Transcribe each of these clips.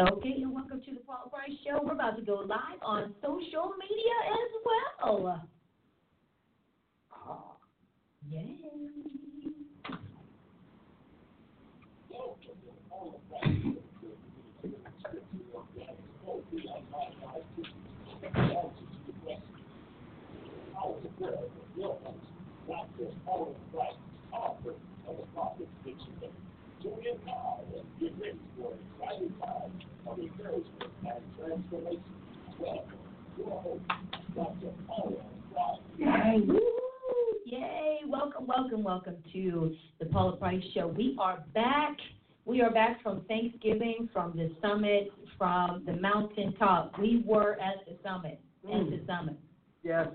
Okay, and welcome to the Paula Price Show. We're about to go live on social media as well. Oh, yay. Yay. Woo. Yay. Welcome, welcome, welcome to the Paula Price Show. We are back. We are back from Thanksgiving, from the summit, from the mountaintop. We were at the summit, at the mm. summit. Yes.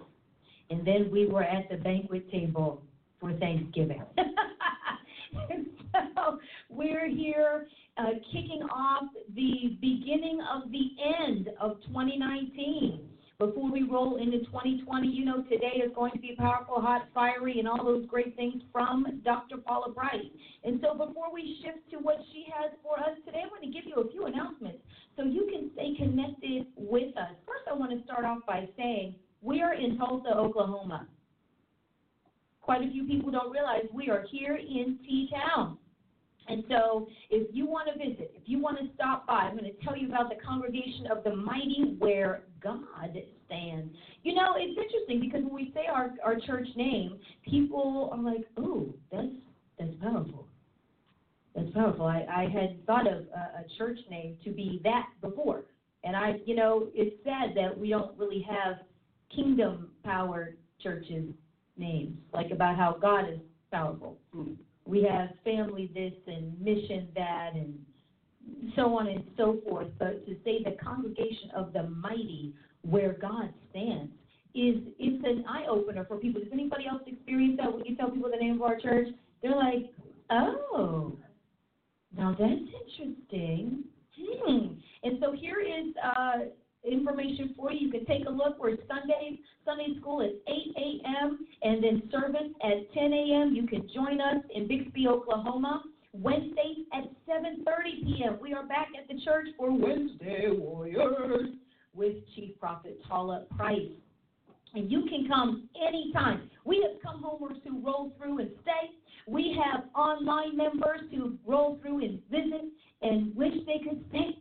And then we were at the banquet table for Thanksgiving. so we're here uh, kicking off the beginning of the end of 2019. Before we roll into 2020, you know, today is going to be powerful, hot, fiery, and all those great things from Dr. Paula Price. And so before we shift to what she has for us today, I'm going to give you a few announcements so you can stay connected with us. First, I want to start off by saying we are in Tulsa, Oklahoma. Quite a few people don't realize we are here in T Town. And so, if you want to visit, if you want to stop by, I'm going to tell you about the Congregation of the Mighty where God stands. You know, it's interesting because when we say our, our church name, people are like, oh, that's, that's powerful. That's powerful. I, I had thought of a, a church name to be that before. And I, you know, it's sad that we don't really have kingdom powered churches names, like about how God is powerful. Mm. We have family this and mission that and so on and so forth. But to say the congregation of the mighty where God stands is it's an eye opener for people. Does anybody else experience that when you tell people the name of our church? They're like, Oh, now that's interesting. Hmm. And so here is uh information for you. You can take a look. We're Sundays, Sunday school is 8 a.m. and then service at 10 a.m. You can join us in Bixby, Oklahoma. Wednesdays at 7:30 p.m. We are back at the church for Wednesday Warriors with Chief Prophet Paula Price. And you can come anytime. We have come homers who roll through and stay. We have online members who roll through and visit and wish they could stay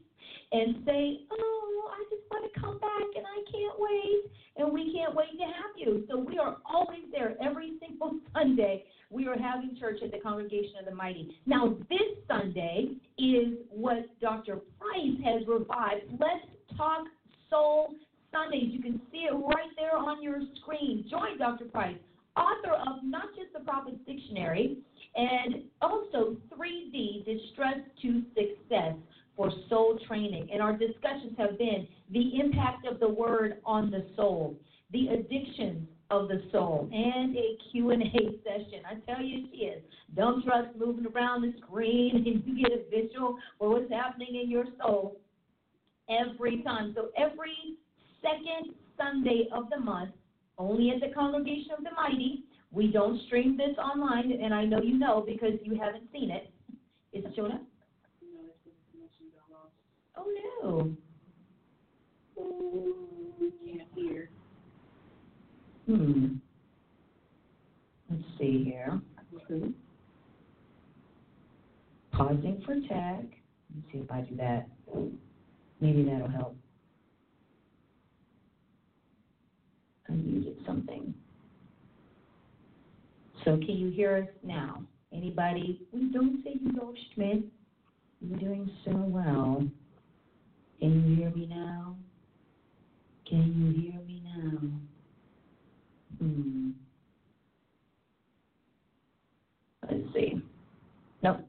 and say, Oh, I just want to come back and I can't wait. And we can't wait to have you. So we are always there every single Sunday. We are having church at the Congregation of the Mighty. Now, this Sunday is what Dr. Price has revived. Let's Talk Soul Sundays. You can see it right there on your screen. Join Dr. Price, author of not just the Prophet's Dictionary, and also 3D Distress to Success for soul training. And our discussions have been the impact of the word on the soul, the addictions of the soul, and a Q&A session. I tell you, she is dump trucks moving around the screen, and you get a visual for what's happening in your soul every time. So every second Sunday of the month, only at the Congregation of the Mighty. We don't stream this online, and I know you know because you haven't seen it. Is it showing up? Oh no. Can't hear. Hmm. Let's see here. Pausing for tag. Let's see if I do that. Maybe that'll help. I muted something. So can you hear us now? Anybody? We don't say you know, Schmidt. You're doing so well. Can you hear me now? Can you hear me now? Hmm. Let's see. No.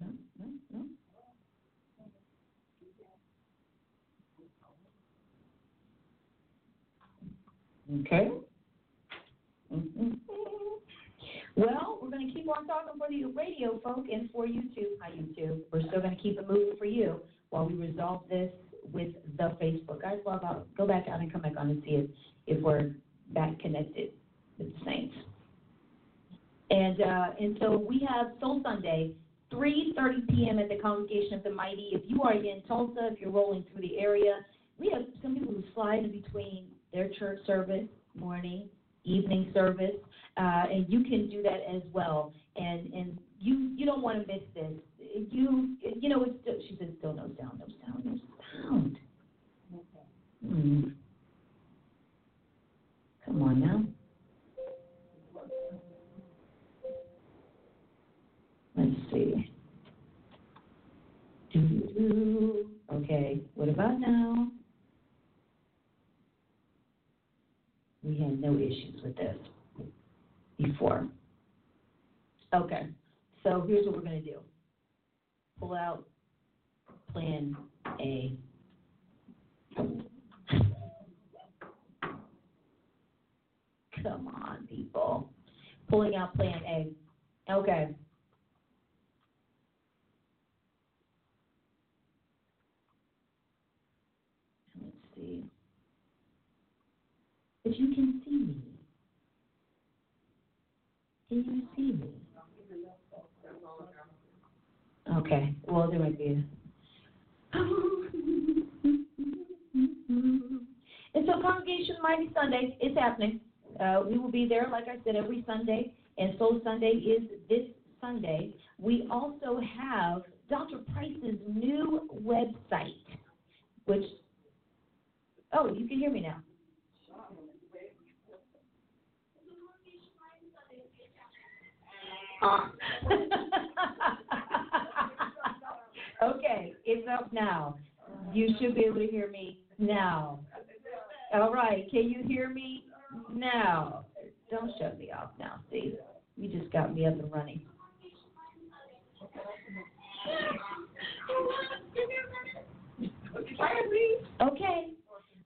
No, no, no. Okay. Mm-hmm. Well, we're going to keep on talking for the radio folk and for YouTube. Hi, YouTube. We're still going to keep it moving for you while we resolve this with the Facebook. Guys, log out, go back out and come back on and see if, if we're back connected with the Saints. And uh, and so we have Soul Sunday, 3:30 p.m. at the Congregation of the Mighty. If you are in Tulsa, if you're rolling through the area, we have some people who slide in between their church service, morning, evening service, uh, and you can do that as well. And and you you don't want to miss this. You you know it's still, she said still no sound, no sound, no sound. Hmm. Come on now. Let's see. Doo-doo-doo. Okay, what about now? We had no issues with this before. Okay, so here's what we're going to do pull out plan A. Come on, people. Pulling out plan A. Okay. Let's see. But you can see me. Can you see me? Okay. Well, there might be. A... and so, Congregation Mighty Sunday is happening. Uh, we will be there, like I said, every Sunday, and Soul Sunday is this Sunday. We also have Dr. Price's new website, which, oh, you can hear me now. okay, it's up now. You should be able to hear me now. All right, can you hear me now? Don't shut me off now, see? You just got me up and running. Okay.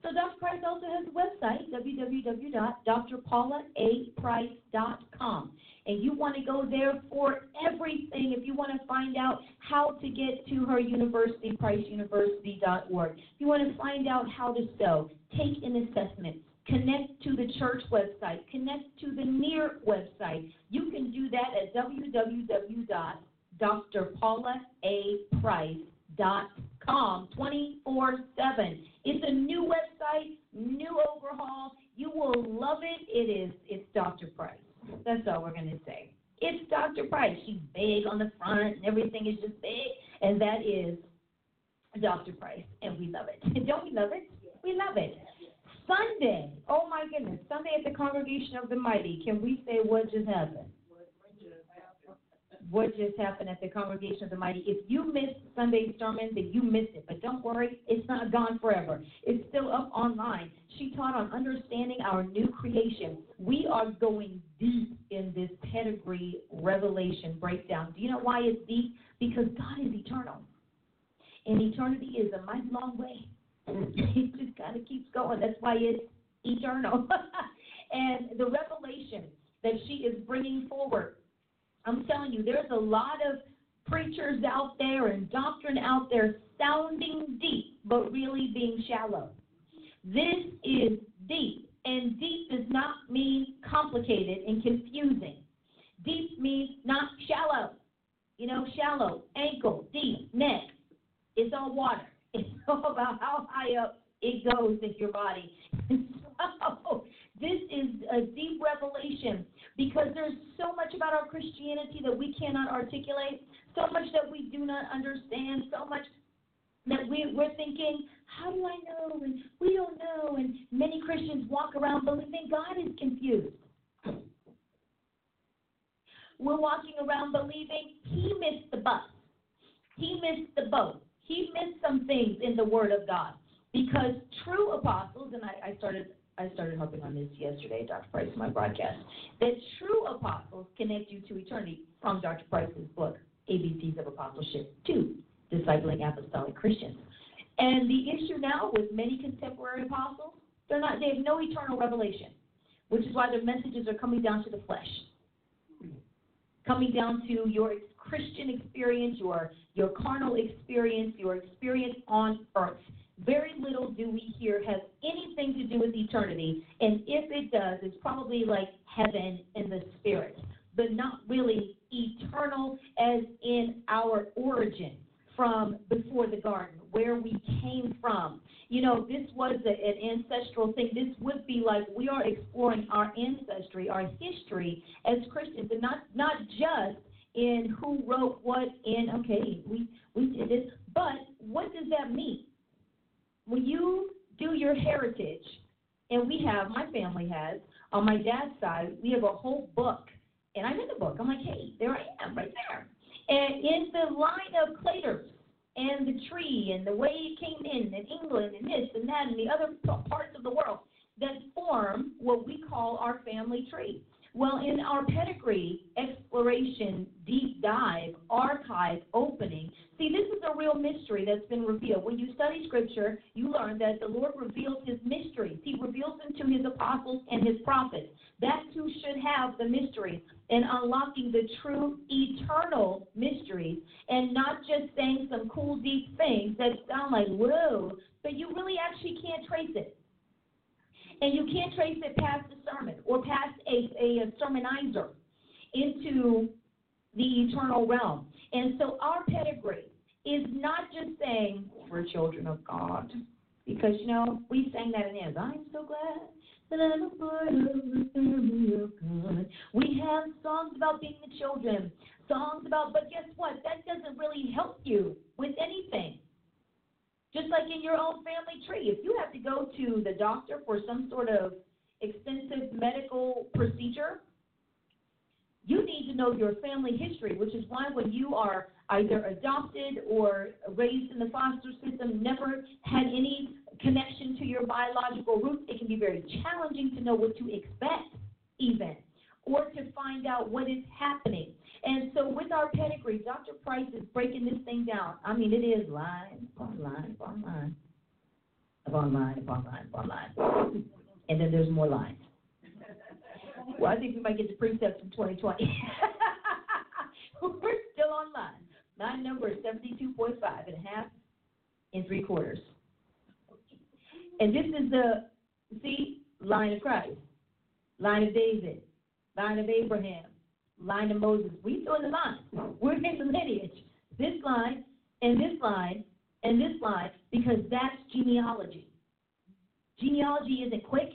So Dr. Price also has a website, www.drpaulaaprice.com. And you want to go there for everything. If you want to find out how to get to her university, priceuniversity.org. If you want to find out how to sew, take an assessment, connect to the church website, connect to the NEAR website. You can do that at www.drpaulaaprice.com 24 7. It's a new website, new overhaul. You will love it. It is, it's Dr. Price. That's all we're to say. It's Dr. Price. She's big on the front, and everything is just big, and that is Dr. Price, and we love it. And don't we love it? We love it. Sunday, oh my goodness, Sunday at the Congregation of the Mighty. Can we say what just happened? What just happened at the Congregation of the Mighty? If you missed Sunday's sermon, then you missed it. But don't worry, it's not gone forever. It's still up online. She taught on understanding our new creation. We are going deep in this pedigree revelation breakdown. Do you know why it's deep? Because God is eternal. And eternity is a mighty long way. it just kind of keeps going. That's why it's eternal. and the revelation that she is bringing forward I'm telling you, there's a lot of preachers out there and doctrine out there sounding deep, but really being shallow. This is deep, and deep does not mean complicated and confusing. Deep means not shallow. You know, shallow, ankle, deep, neck. It's all water. It's all about how high up it goes in your body. so, this is a deep revelation because there's so much about our Christianity that we cannot articulate, so much that we do not understand, so much that we, we're thinking, how do I know? And we don't know. And many Christians walk around believing God is confused. We're walking around believing he missed the bus, he missed the boat, he missed some things in the Word of God. Because true apostles, and I, I started I started harping on this yesterday, Dr. Price, in my broadcast, that true apostles connect you to eternity from Dr. Price's book, ABCs of Apostleship, to discipling apostolic Christians. And the issue now with many contemporary apostles, they're not, they have no eternal revelation. which is why their messages are coming down to the flesh, coming down to your Christian experience, your your carnal experience, your experience on earth. Very little do we hear has anything to do with eternity, and if it does, it's probably like heaven in the spirit, but not really eternal as in our origin from before the garden, where we came from. You know, this was a, an ancestral thing. This would be like we are exploring our ancestry, our history as Christians, and not not just in who wrote what in. Okay, we we did this, but what does that mean? When you do your heritage, and we have, my family has, on my dad's side, we have a whole book, and I'm in the book. I'm like, hey, there I am, right there. And in the line of Claters and the tree and the way it came in, and England and this and that and the other parts of the world that form what we call our family tree. Well, in our pedigree exploration, deep dive, archive opening, see, this is a real mystery that's been revealed. When you study Scripture, you learn that the Lord reveals His mysteries. He reveals them to His apostles and His prophets. That's who should have the mysteries and unlocking the true eternal mysteries and not just saying some cool, deep things that sound like, whoa, but you really actually can't trace it. And you can't trace it past the sermon or past a, a, sermonizer into the eternal realm. And so our pedigree is not just saying we're children of God, because you know we sang that in hymns. I'm so glad that I'm a part of the family of God. We have songs about being the children, songs about, but guess what? That doesn't really help you with anything. Just like in your own family tree, if you have to go to the doctor for some sort of extensive medical procedure, you need to know your family history, which is why when you are either adopted or raised in the foster system, never had any connection to your biological roots, it can be very challenging to know what to expect, even, or to find out what is happening. And so, with our pedigree, Dr. Price is breaking this thing down. I mean, it is line upon line upon line, upon line upon line upon line. And then there's more lines. Well, I think we might get the precepts in 2020. We're still on line. Line number is 72.5 and a half and three quarters. And this is the, see, line of Christ, line of David, line of Abraham, line of Moses. We still in the line. We're in the lineage. This line and this line and this line because that's genealogy. Genealogy isn't quick,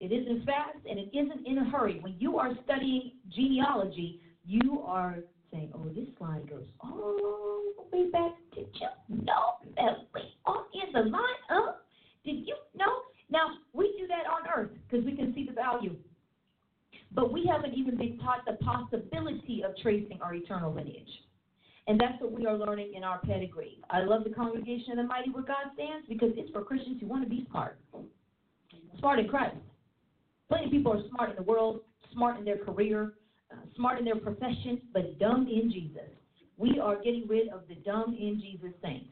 it isn't fast, and it isn't in a hurry. When you are studying genealogy, you are saying, oh, this line goes all the way back. Did you know that way on in the line up? Did you know? Now, we do that on earth because we can see the value. But we haven't even been taught the possibility of tracing our eternal lineage. And that's what we are learning in our pedigree. I love the congregation of the mighty where God stands because it's for Christians who want to be smart. Smart in Christ. Plenty of people are smart in the world, smart in their career, uh, smart in their profession, but dumb in Jesus. We are getting rid of the dumb in Jesus saints.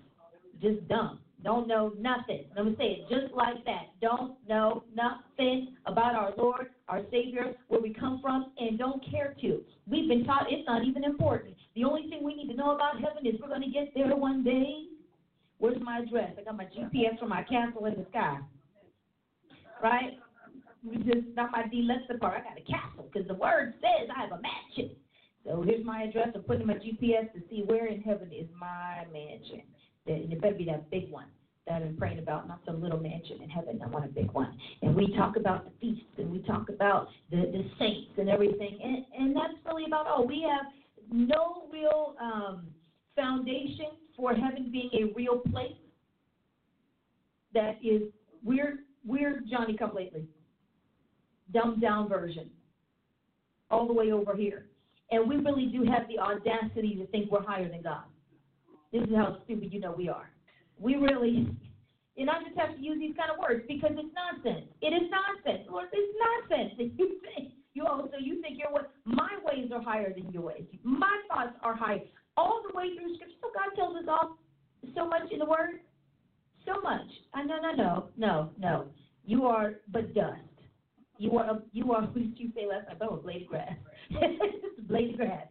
Just dumb. Don't know nothing. Let me say it just like that. Don't know nothing about our Lord, our Savior, where we come from, and don't care to. We've been taught it's not even important. The only thing we need to know about heaven is we're going to get there one day. Where's my address? I got my GPS from my castle in the sky. Right? We just not my deluxe part. I got a castle because the word says I have a mansion. So here's my address. I'm putting my GPS to see where in heaven is my mansion. And it better be that big one that been praying about, not some little mansion in heaven. I want a big one. And we talk about the feasts and we talk about the, the saints and everything. And, and that's really about all. We have no real um, foundation for heaven being a real place that is we're we're Johnny come lately. Dumbed down version. All the way over here. And we really do have the audacity to think we're higher than God. This is how stupid you know we are. We really, and I just have to use these kind of words because it's nonsense. It is nonsense. Lord, it's nonsense that you think you also you think your way. My ways are higher than your ways. My thoughts are high. All the way through Scripture, so God tells us all so much in the Word, so much. I no no no no no. You are but dust. You are you are. What did you say last night? Oh, blade of grass. a blade of grass.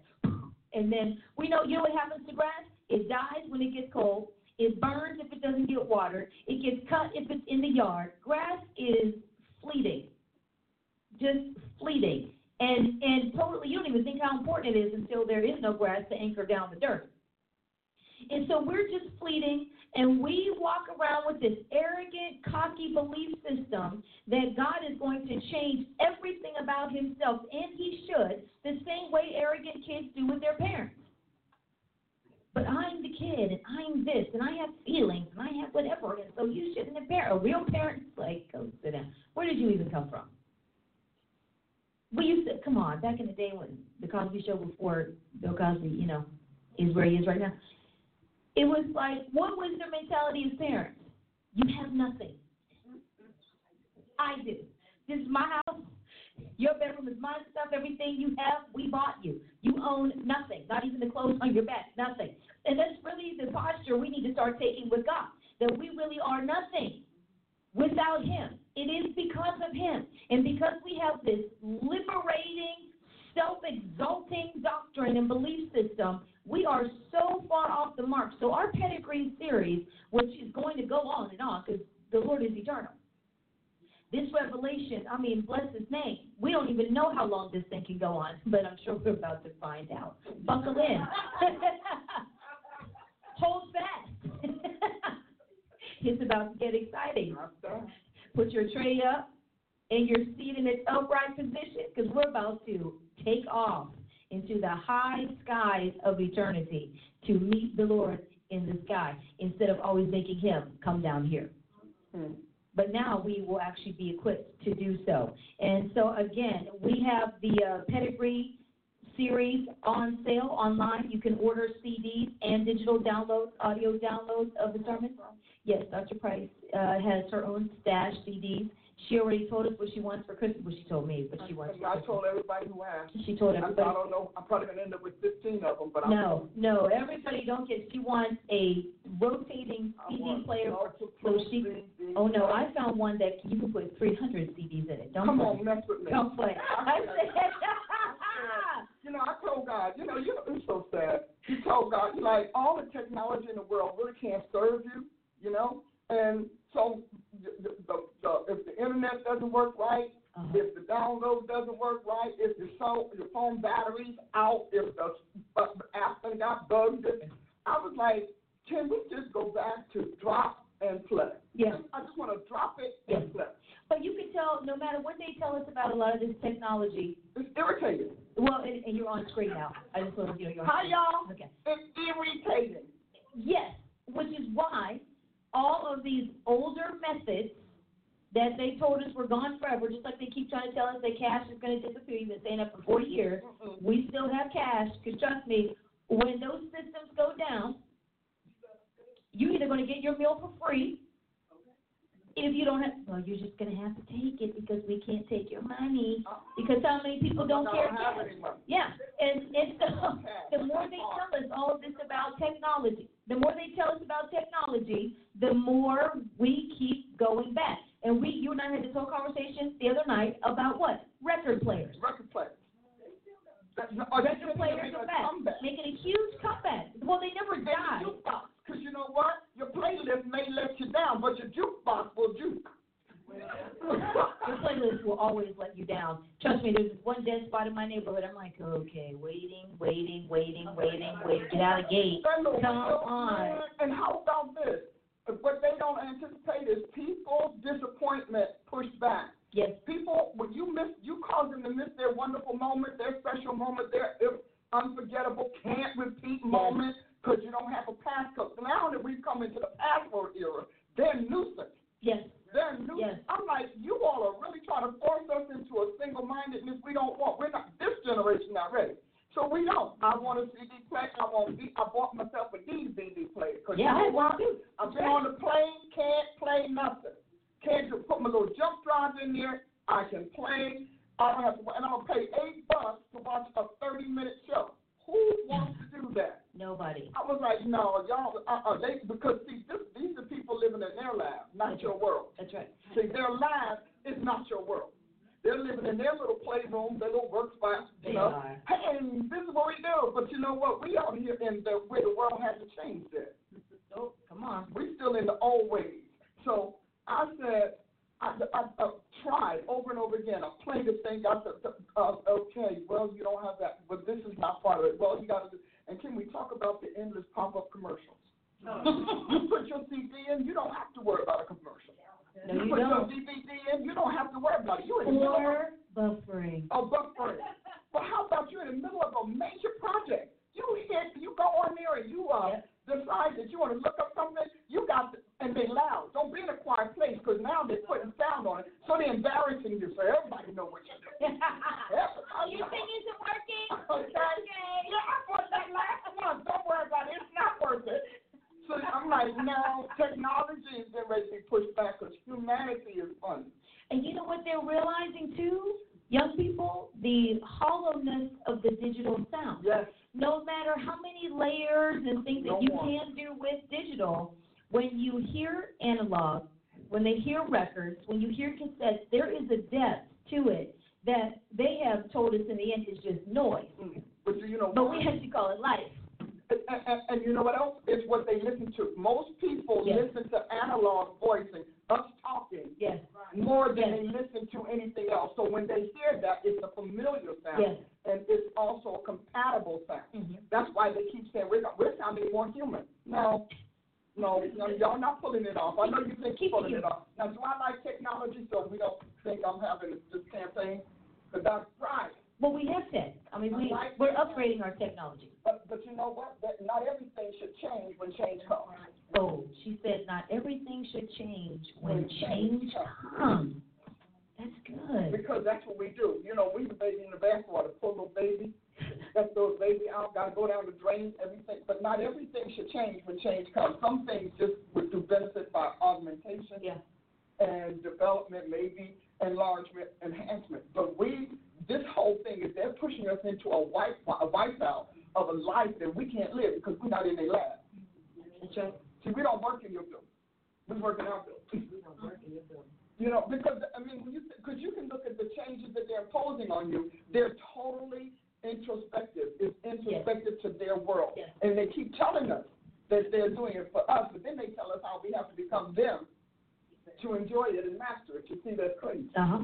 And then we know you know what happens to grass? It dies when it gets cold. It burns if it doesn't get water. It gets cut if it's in the yard. Grass is fleeting, just fleeting, and and totally. You don't even think how important it is until there is no grass to anchor down the dirt. And so we're just fleeting, and we walk around with this arrogant, cocky belief system that God is going to change everything about Himself, and He should, the same way arrogant kids do with their parents. But I'm the kid, and I'm this, and I have feelings, and I have whatever, and so you shouldn't have parent. A real parent's like, go sit down. Where did you even come from? We used to, come on, back in the day when the Cosby Show before Bill Cosby, you know, is where he is right now it was like, what was their mentality as parents? You have nothing. I do. This is my house. Your bedroom is my stuff. Everything you have, we bought you. You own nothing, not even the clothes on your back, nothing. And that's really the posture we need to start taking with God, that we really are nothing without Him. It is because of Him. And because we have this liberating, self exalting doctrine and belief system we are so far off the mark. So our pedigree series, which is going to go on and on because the Lord is eternal. This revelation, I mean, bless his name. We don't even know how long this thing can go on, but I'm sure we're about to find out. Buckle in. Hold fast. it's about to get exciting. Put your tray up and your seat in its upright position because we're about to take off into the high skies of eternity to meet the Lord in the sky instead of always making him come down here. Hmm. But now we will actually be equipped to do so. And so, again, we have the uh, pedigree series on sale online. You can order CDs and digital downloads, audio downloads of the sermon. Yes, Dr. Price uh, has her own stash CDs. She already told us what she wants for Christmas. Well, she told me what she wants. I, I told everybody who asked. She told everybody. I, I don't know. I'm probably gonna end up with 15 of them, but no, I'm, no. Everybody don't get. She wants a rotating CD player. So she. Oh no, I found one that you can put 300 CDs in it. Don't come play. on, mess with me. Don't play. I said. you know, I told God. You know, you know, it's so sad. You told God, like all the technology in the world really can't serve you. You know, and so the, the, the, if the internet doesn't work right, uh-huh. if the download doesn't work right, if your phone your phone battery's out, if the uh, app got bugged, I was like, can we just go back to drop and play? Yeah. I just want to drop it yeah. and play. But you can tell, no matter what they tell us about a lot of this technology, it's irritating. Well, and, and you're on screen now. I just want to you know you're on Hi, screen. y'all. Okay. It's irritating. Yes, which is why all of these older methods that they told us were gone forever, just like they keep trying to tell us that cash is going to disappear. You've been saying that for 40 years. We still have cash, because trust me, when those systems go down, you're either going to get your meal for free. If you don't have, well, you're just going to have to take it because we can't take your money. Because how many people don't care cash? Yeah, and and so the more they tell us all of this about technology, the more they tell us about technology, the more we keep going back. And we, you and I had this whole conversation the other night about what? Record players. Record players. Record players are back, making a huge comeback. Well, they never died. Because you know what? Your playlist may let you down, but your jukebox will juke. Your playlist will always let you down. Trust me, there's one dead spot in my neighborhood. I'm like, okay, waiting, waiting, waiting, waiting, waiting. Get out of the gate. Come on. And how about this? What they don't anticipate is people's disappointment pushed back. Yes. People, when you miss, you cause them to miss their wonderful moment, their special moment, their unforgettable, can't repeat yes. Because you don't have a passcode. Now that we've come into the password era, they're nuisance. Yes. They're new. Yes. I'm like, you all are really trying to force us into a single mindedness we don't want. We're not this generation not ready. So we don't. I want a CD player. I want. I bought myself a DVD player. Cause yeah, you know I want to. I've been on the plane. Can't play nothing. Can't just put my little jump drive in there. I can play. I don't have to. And I'm gonna pay eight bucks to watch a 30 minute show. Who wants to do that? Nobody. I was like, no, y'all, uh, uh, they because see, this, these are people living in their lives, not That's your right. world. That's right. See, their lives is not your world. They're living in their little playroom, their little work spots, you They know. are. Hey, this is what we do. But you know what? We out here in the where the world hasn't changed yet. Oh, come on. We still in the old ways. So I said, I, I, I tried over and over again. I played this thing. I said, uh, okay, well, you don't have that, but this is not part of it. Well, you got to. And can we talk about the endless pop-up commercials? you put your CD in, you don't have to worry about a commercial. No, you you put your don't. DVD in, you don't have to worry about it. You in the middle of buffering. a buffering. But how about you're in the middle of a major project? You hit, you go on there and you uh decide that you want to look up something. You got, to, and they loud. Don't be in a quiet place because now they're putting sound on it, so they're embarrassing you so everybody know what you're doing. You think it's working? Okay. Yeah, I bought that last month. Don't worry about it. It's not worth it. So I'm like, no, technology is getting ready to be pushed back because humanity is fun. And you know what they're realizing too? Young people, the hollowness of the digital sound. Yes. No matter how many layers and things that you can do with digital, when you hear analog, when they hear records, when you hear cassettes, there is a depth to it that they have told us in the end is just noise. Mm. But you know But we have to call it life. And, and, and you know what else? It's what they listen to. Most people Yes. listen to analog voicing, us talking, Yes. more than Yes. they listen to anything else. So when they hear that, it's a familiar sound, and it's also a compatible sound. Mhm. That's why they keep saying we're, we're sounding more human. No, no, no, y'all not pulling it off. I know you think you're pulling it off. Now, do I like technology so we don't think I'm having this campaign? Because that's right. Well, we have tech. I mean, we, we're upgrading our technology. But, but you know what? That not everything should change when change comes. Oh, she said not everything should change when change comes. That's good. Because that's what we do. You know, we the baby in the bathwater, pull little baby, let those baby out, gotta go down the drain, everything. But not everything should change when change comes. Some things just would do benefit by augmentation Yeah. and development, maybe enlargement, enhancement. But we, this whole thing is they're pushing us into a white, a white out of a life that we can't live because we're not in a lab. Right. See, we don't work in your building. We work in our building. You know, because I mean, when you because you can look at the changes that they're imposing on you. They're totally introspective. It's introspective to their world, Yes. and they keep telling us that they're doing it for us, but then they tell us how we have to become them to enjoy it and master it. You see, that's crazy. Uh huh.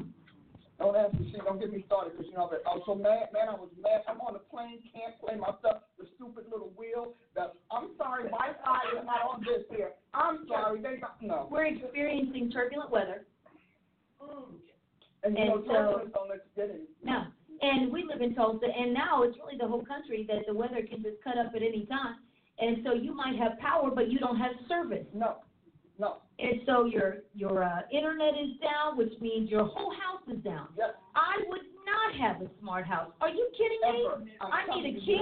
Don't ask me, see, don't get me started because you know I was so mad, man. I was mad. I'm on the plane, can't play my stuff. The stupid little wheel. The I'm sorry, Wi-Fi is not on this here. I'm sorry, they got no. We're experiencing turbulent weather And you know, And so- turbulence don't let you get any. now, and we live in Tulsa, and now it's really the whole country that the weather can just cut up at any time. And so you might have power, but you don't have service. No, no. And so your your uh, internet is down, which means your whole house is down. Yes, I would not have a smart house. Are you kidding me? I'm I need a key.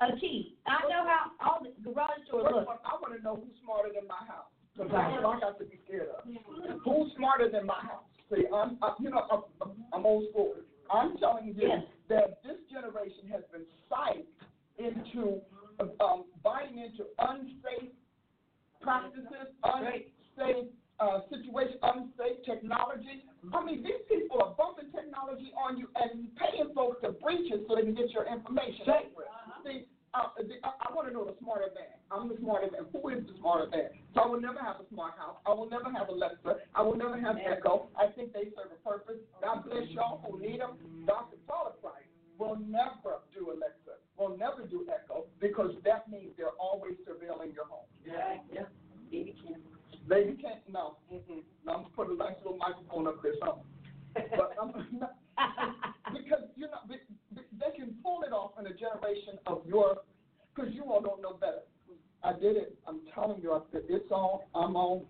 A key. I know how all the garage door looks. I want to know who's smarter than my house. Because Right. that's what I got to be scared of. Who's smarter than my house? See, I'm, I, you know, I'm, I'm old school. I'm telling you Yes. that this generation has been psyched into um, buying into unsafe practices, unsafe uh, situation, unsafe technology. I mean, these people are bumping technology on you and paying folks to breach it so they can get your information. See, uh, the, I, I want to know the smarter man. I'm the smarter man. Who is the smarter man? So I will never have a smart house. I will never have Alexa. I will never have Echo. I think they serve a purpose. God bless y'all who need them. Dr. Paula Price will never do Alexa. Will never do Echo because that means they're always surveilling your home. Yeah, yeah. Baby can. Lady can't. No. Mm-mm. No, I'm gonna put a nice little microphone up there, something. But I'm not, because you know they, they can pull it off in a generation of your because you all don't know better. I did it. I'm telling you, I said, it's on. I'm on.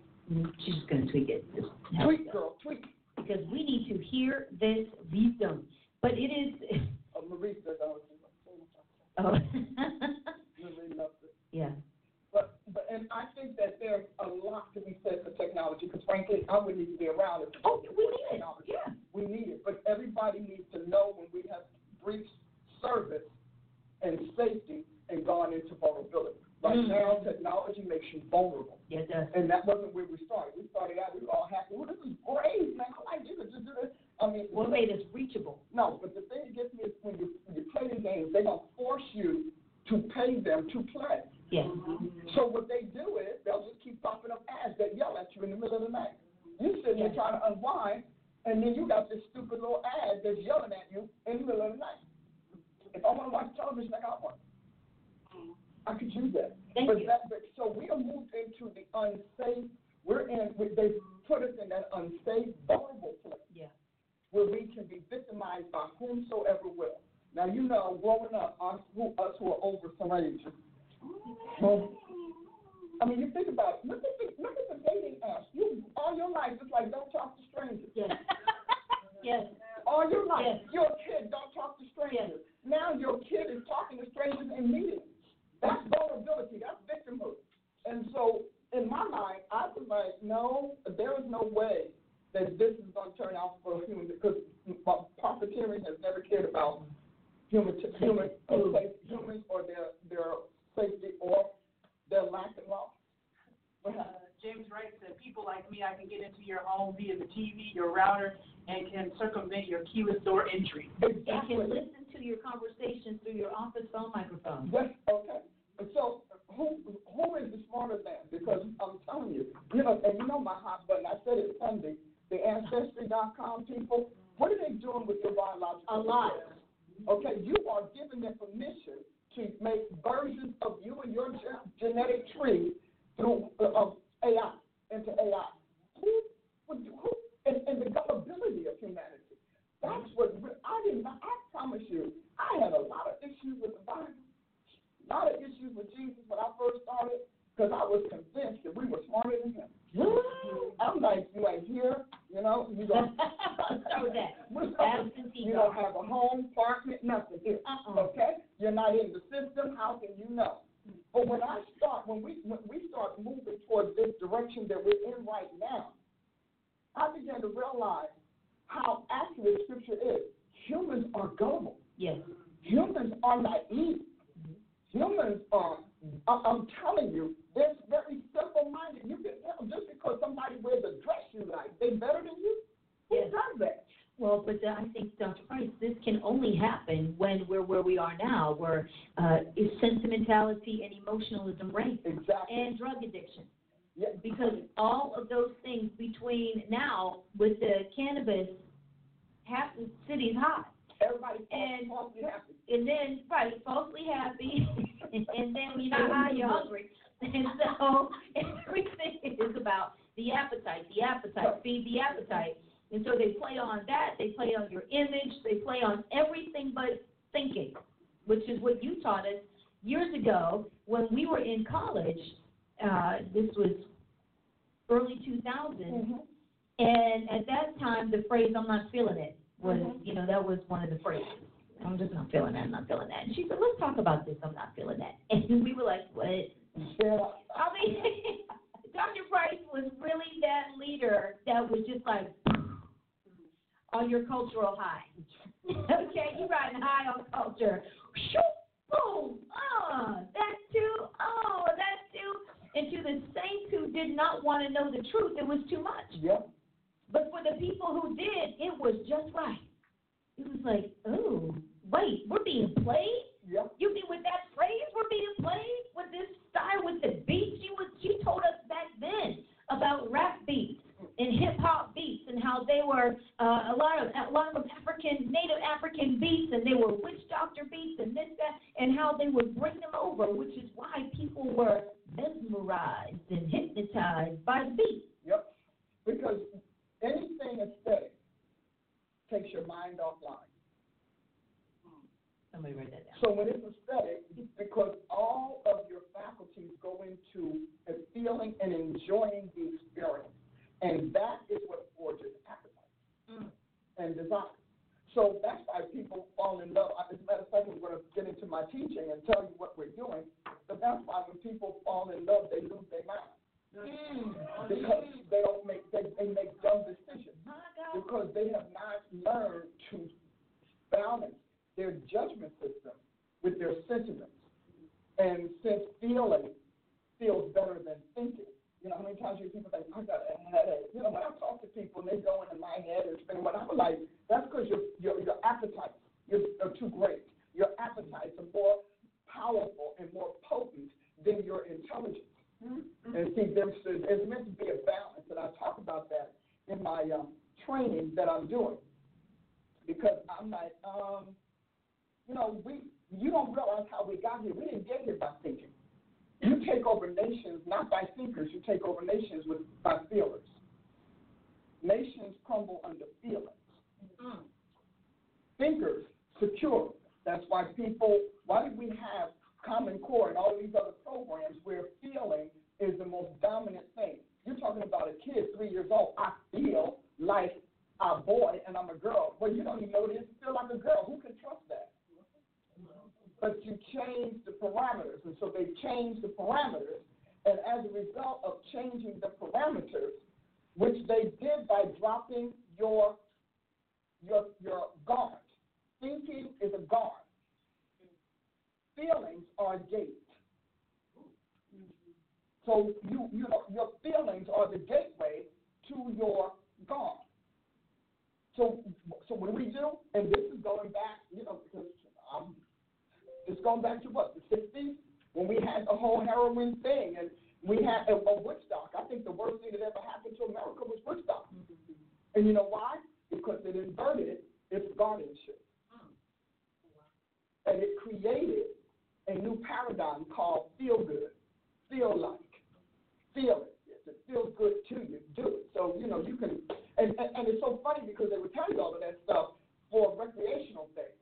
She's gonna tweak it. Tweak, help girl, tweak. Because we need to hear this wisdom. But it is. Oh, Marie said I was. Oh. Marie loved it. yeah. But but and I think that there's a lot to be said for technology because frankly, I wouldn't even be around if it Oh, we need it. Yeah. We need it, but everybody needs to know when we have breached service and safety and gone into vulnerability. Right Mm. now, technology makes you vulnerable, Yeah, it does. and that wasn't where we started. We started out, we were all happy. Well, this is great, man. I like this. Just do this. I mean, made us reachable. No, but the thing that gets me is when you you play the games, they're gonna force you to pay them to play. Yes. So what they do is they'll just keep popping up ads that yell at you in the middle of the night. You sitting there trying to unwind, and then you got this stupid little ad that's yelling at you in the middle of the night. If I want to watch television, I got one. I could use that. Thank but you. That, but, so we are moved into the unsafe. We're in. They put us in that unsafe, vulnerable place Yeah. Where we can be victimized by whomsoever will. Now you know, growing up, us who us who are over some age. well, I mean, you think about it. Look at the look at the dating apps. You all your life it's like don't talk to strangers. Yes. yes. All your life, Yes. you're a kid, don't talk to strangers. Now your kid is talking to strangers in meetings. That's vulnerability. That's victimhood. And so in my mind, I was like, no, there is no way that this is going to turn out for human because profiteering has never cared about human human or humans or their their safety or their lack of law. Uh. James Wright said, people like me, I can get into your home via the TV, your router, and can circumvent your keyless door entry. It Exactly. can listen to your conversations through your office phone microphone. Yes, okay. So who who is the smarter than? Because I'm telling you, you know, and you know my hot button. I said it Sunday. The ancestry.com people, what are they doing with your biological? Materials? Okay, you are giving them permission to make versions of you and your genetic tree through uh, of AI into AI. Who would who and, and the gullibility of humanity? That's what I didn't. I promise you, I had a lot of issues with the Bible a lot of issues with Jesus when I first started because I was convinced that we were smarter than him. I'm like, you ain't here, you know, you don't. So that. We're Absentee you don't have a home, apartment, nothing here. Uh-uh. Okay? You're not in the system. How can you know? But when I start, when we when we start moving towards this direction that we're in right now, I began to realize how accurate Scripture is. Humans are gullible. Yes. Humans are naive. Humans are, I- I'm telling you, they're very simple-minded. You can tell just because somebody wears a dress you like, they better than you. Who Yes. does that? Well, but uh, I think, Dr. Price, this can only happen when we're where we are now, where uh, is sentimentality and emotionalism reign, Exactly. and drug addiction. yeah. Because all of those things between now with the cannabis, half the city's hot. everybody and- falsely happy. And then, right, falsely happy, and then when you're not high, you're hungry. And so everything is about the appetite, the appetite, feed the appetite. And so they play on that, they play on your image, they play on everything but thinking, which is what you taught us years ago when we were in college. Uh, this was early 2000s. Mm-hmm. And at that time, the phrase "I'm not feeling it" was, Mhm. you know, that was one of the phrases. I'm just not feeling that. I'm not feeling that. And she said, "Let's talk about this. I'm not feeling that." And we were like, "What?" Yeah. I mean, Dr. Price was really that leader that was just like on your cultural high. okay, you riding high on culture. Shoot, boom, oh, that too, oh, that too. And to the saints who did not want to know the truth, it was too much. Yep. But for the people who did, it was just right. It was like, oh, wait, we're being played? Yep. You mean with that phrase we're being played? With this style, with the beats? She was she told us back then about rap beats and hip hop beats and how they were uh, a lot of a lot of African native African beats and they were witch doctor beats and this that and how they would bring them over, which is why people were mesmerized and hypnotized by the beat. Yep. Because anything aesthetic takes your mind offline. That down. So when it's aesthetic, because all of your faculties go into a feeling and enjoying the experience. And that is what forges appetite Mm. and desire. So that's why people fall in love. As a matter of fact, I'm going to get into my teaching and tell you what we're doing. But that's why when people fall in love, they lose their mind. Because they don't make they, they make dumb decisions. Because they have not learned to balance their judgment system with their sentiments. And since feeling feels better than thinking, You know, how many times you hear people think, I got a headache? You know, when I talk to people and they go into my head and spin, what I'm like, that's because your, your, your appetites are too great. Your appetites are more powerful and more potent than your intelligence. Mm-hmm. And see, there's, there's meant to be a balance, and I talk about that in my um, training that I'm doing. Because I'm like, um, you know, we you don't realize how we got here. We didn't get here by thinking. You take over nations not by thinkers. You take over nations with by feelers. Nations crumble under feelings. Mm-hmm. Thinkers secure. That's why people. Why did we have Common Core and all these other programs where feeling is the most dominant thing? You're talking about a kid three years old. I feel like a boy and I'm a girl. Well, you don't even know this. feel like a girl. Who can trust that? But you change the parameters. And so they changed the parameters. And as a result of changing the parameters, which they did by dropping your your your guard. Thinking is a guard. Feelings are a gate. So you you know your feelings are the gateway to your God. So so what do we do? And this is going back, you know, because um, it's going back to what the '60s when we had the whole heroin thing, and we had a, a Woodstock. I think the worst thing that ever happened to America was Woodstock. Mm-hmm. And you know why? Because it inverted its guardianship, mm-hmm. and it created a new paradigm called feel good, feel like feel it. If it feels good to you, do it. So, you know, you can, and, and, and it's so funny because they would tell you all of that stuff for recreational things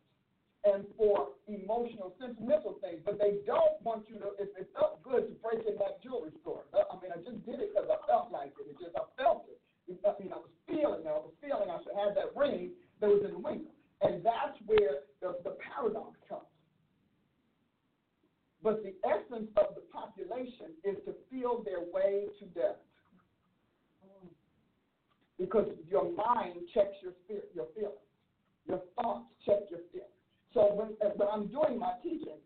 and for emotional, sentimental things, but they don't want you to, if it felt good to break in that jewelry store. Uh, I mean, I just did it because I felt like it. It just, I felt it. I mean, I was feeling, I was feeling I should have that ring that was in the window. And that's where the, the paradox comes. But the essence of the population is to feel their way to death. Because your mind checks your spirit, your feelings. Your thoughts check your feelings. So when, when I'm doing my teaching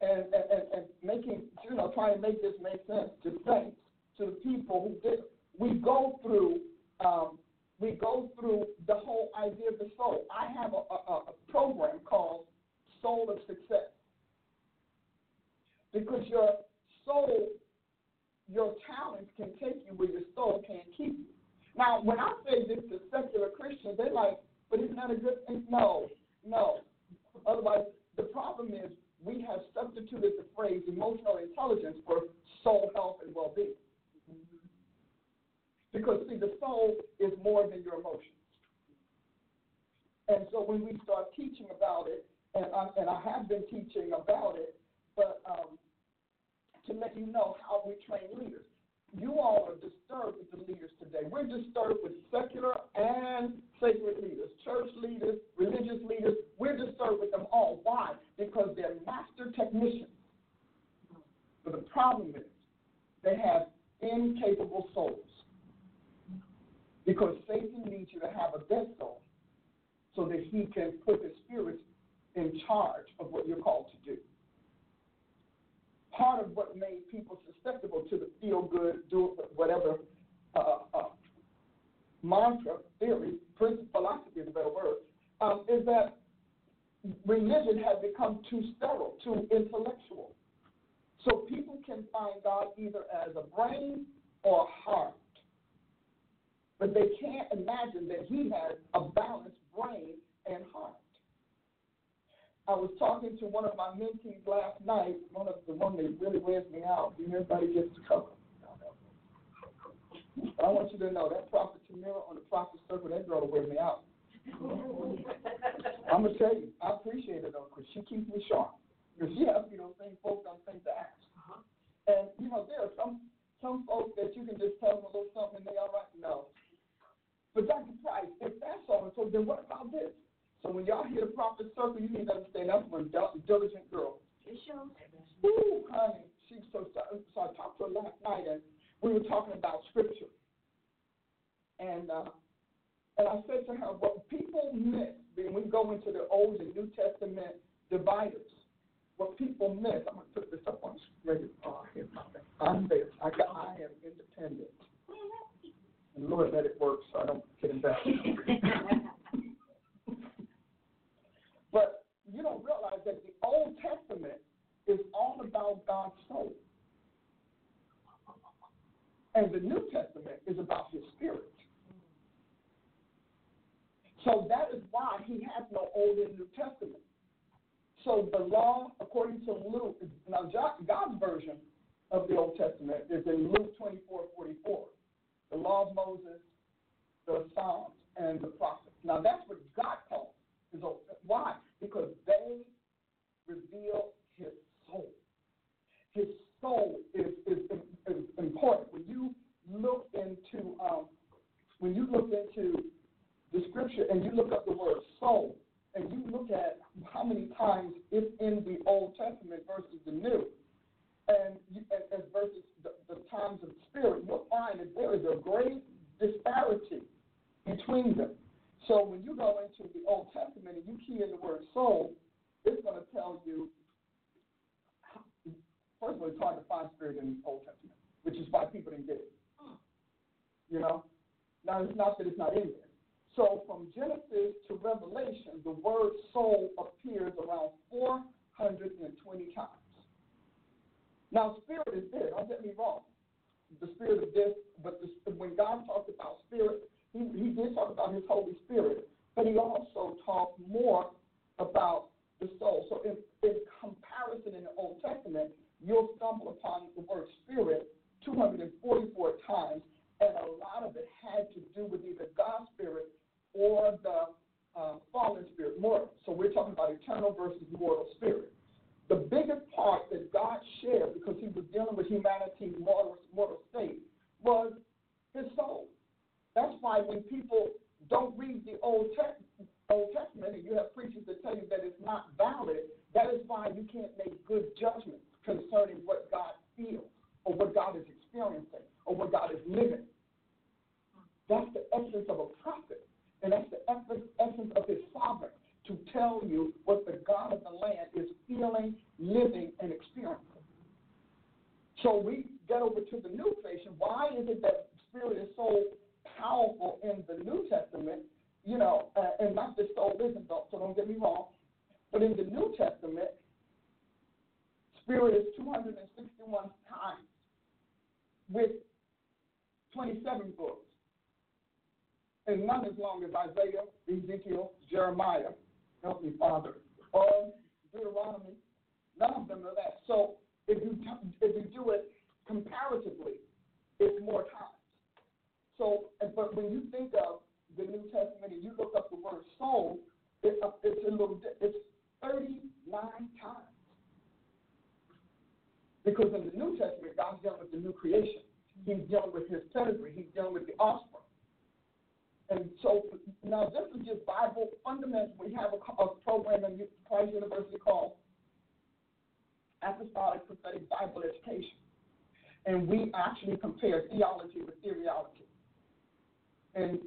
and, and, and making, you know, trying to make this make sense to saints, to the people who did, we go through um, we go through the whole idea of the soul. I have a, a, a program called Soul of Success because your soul, your talents can take you where your soul can't keep you. Now, when I say this to secular Christians, they're like, but isn't that a good thing? No, no. Otherwise, the problem is we have substituted the phrase emotional intelligence for soul health and well being. Because, see, the soul is more than your emotions. And so when we start teaching about it, and I, and I have been teaching about it, but um, to let you know how we train leaders. You all are disturbed with the leaders today. We're disturbed with secular and sacred leaders, church leaders, religious leaders. We're disturbed with them all. Why? Because they're master technicians. But the problem is they have incapable souls. Because Satan needs you to have a dead soul so that he can put the spirits in charge of what you're called to do part of what made people susceptible to the feel good, do whatever uh, uh, mantra, theory, principle, philosophy is a better word, um, is that religion has become too sterile, too intellectual. So people can find God either as a brain or a heart. But they can't imagine that he has a balanced brain and heart. I was talking to one of my mentees last night, one of the one that really wears me out. Everybody gets to cover. I want you to know that prophet Tamira on the prophet circle, that girl will wear me out. I'm gonna tell you, I appreciate it though, because she keeps me sharp. Because she asks me those things folks don't think to ask. Uh-huh. And you know, there are some some folks that you can just tell them a little something and they all right. No. But Dr. Price, if that's all, so then what about this? So when y'all hear the prophet circle, you need to understand that's for a diligent girl. It shows. Ooh, honey. She, so, so I talked to her last night, and we were talking about scripture. And uh, and I said to her, what people miss, when we go into the Old and New Testament dividers, what people miss, I'm going to put this up on the screen. Oh, here, I'm there. I, got, I am independent. And Lord, let it work so I don't get embarrassed. But you don't realize that the Old Testament is all about God's soul. And the New Testament is about his spirit. So that is why he has no Old and New Testament. So the law, according to Luke, now God's version of the Old Testament is in Luke 24 44. The law of Moses, the Psalms, and the prophets. Now that's what God calls old. Why? Because they reveal his soul. His soul is, is, is important. When you look into um, when you look into the scripture and you look up the word soul and you look at how many times it's in the Old Testament versus the New, and, you, and, and versus the, the times of Spirit, you'll find that there is a great disparity between them. So when you go into the Old Testament and you key in the word soul, it's going to tell you, first of all, it's hard to find spirit in the Old Testament, which is why people didn't get it. You know? Now, it's not that it's not in there. So from Genesis to Revelation, the word soul appears around 420 times. Now, spirit is there. Don't get me wrong. The spirit of this, but the, when God talked about spirit, he, he did talk about his Holy Spirit, but he also talked more about the soul. So in, in comparison in the Old Testament, you'll stumble upon the word spirit 244 times, and a lot of it had to do with either God's spirit or the uh, fallen spirit, mortal. So we're talking about eternal versus mortal spirit. The biggest part that God shared, because he was dealing with humanity's mortal, mortal state, was his soul. That's why when people don't read the Old, Old Testament and you have preachers that tell you that it's not valid, that is why you can't make good judgments concerning what God feels or what God is experiencing or what God is living. That's the essence of a prophet, and that's the essence of his sovereign to tell you what the God of the land is feeling, living, and experiencing. So we get over to the new creation. Why is it that spirit is so powerful in the New Testament, you know, uh, and not just soul isn't, so don't get me wrong, but in the New Testament, spirit is 261 times with 27 books. And none as long as Isaiah, Ezekiel, Jeremiah, help me, Father, or Deuteronomy. None of them are that. So if you if you do it comparatively, it's more time. So, but when you think of the New Testament and you look up the word soul, it, uh, it's a little, it's 39 times. Because in the New Testament, God's dealing with the new creation. He's dealing with his pedigree. He's dealing with the offspring. And so now this is just Bible fundamentals. We have a, a program at Christ University called Apostolic Prophetic Bible Education. And we actually compare theology with theology. And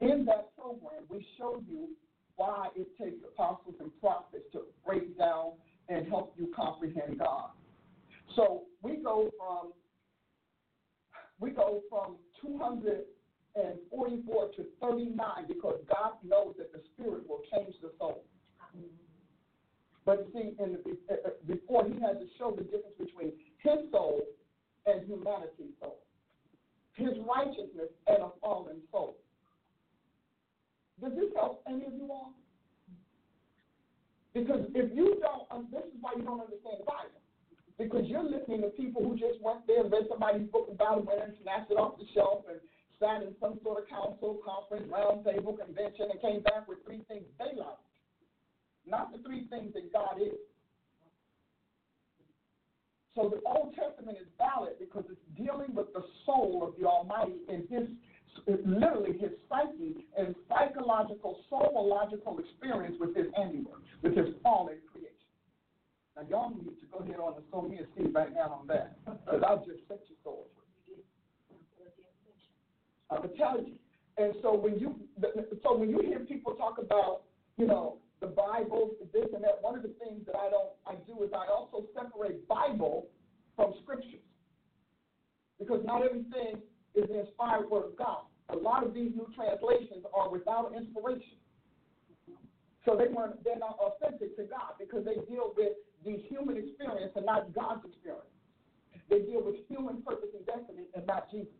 in that program, we show you why it takes apostles and prophets to break down and help you comprehend God. So we go from we go from 244 to 39 because God knows that the Spirit will change the soul. But see, in the, uh, uh, before he had to show the difference between his soul and humanity's soul his righteousness and a fallen soul. Does this help any of you all? Because if you don't, um, this is why you don't understand the Bible. Because you're listening to people who just went there and read somebody's book about it, went and snatched it off the shelf and sat in some sort of council, conference, roundtable, convention, and came back with three things they liked. Not the three things that God is. So the Old Testament is valid because it's dealing with the soul of the Almighty and his literally his psyche and psychological, soulological experience with his handiwork, with his fallen creation. Now y'all need to go ahead on and sow me a seed right now on that. Because I'll just set your soul I'm gonna tell you. And so when you so when you hear people talk about, you know, the Bible, this and that. One of the things that I don't I do is I also separate Bible from scriptures. Because not everything is the inspired word of God. A lot of these new translations are without inspiration. So they weren't they're not authentic to God because they deal with the human experience and not God's experience. They deal with human purpose and destiny and not Jesus.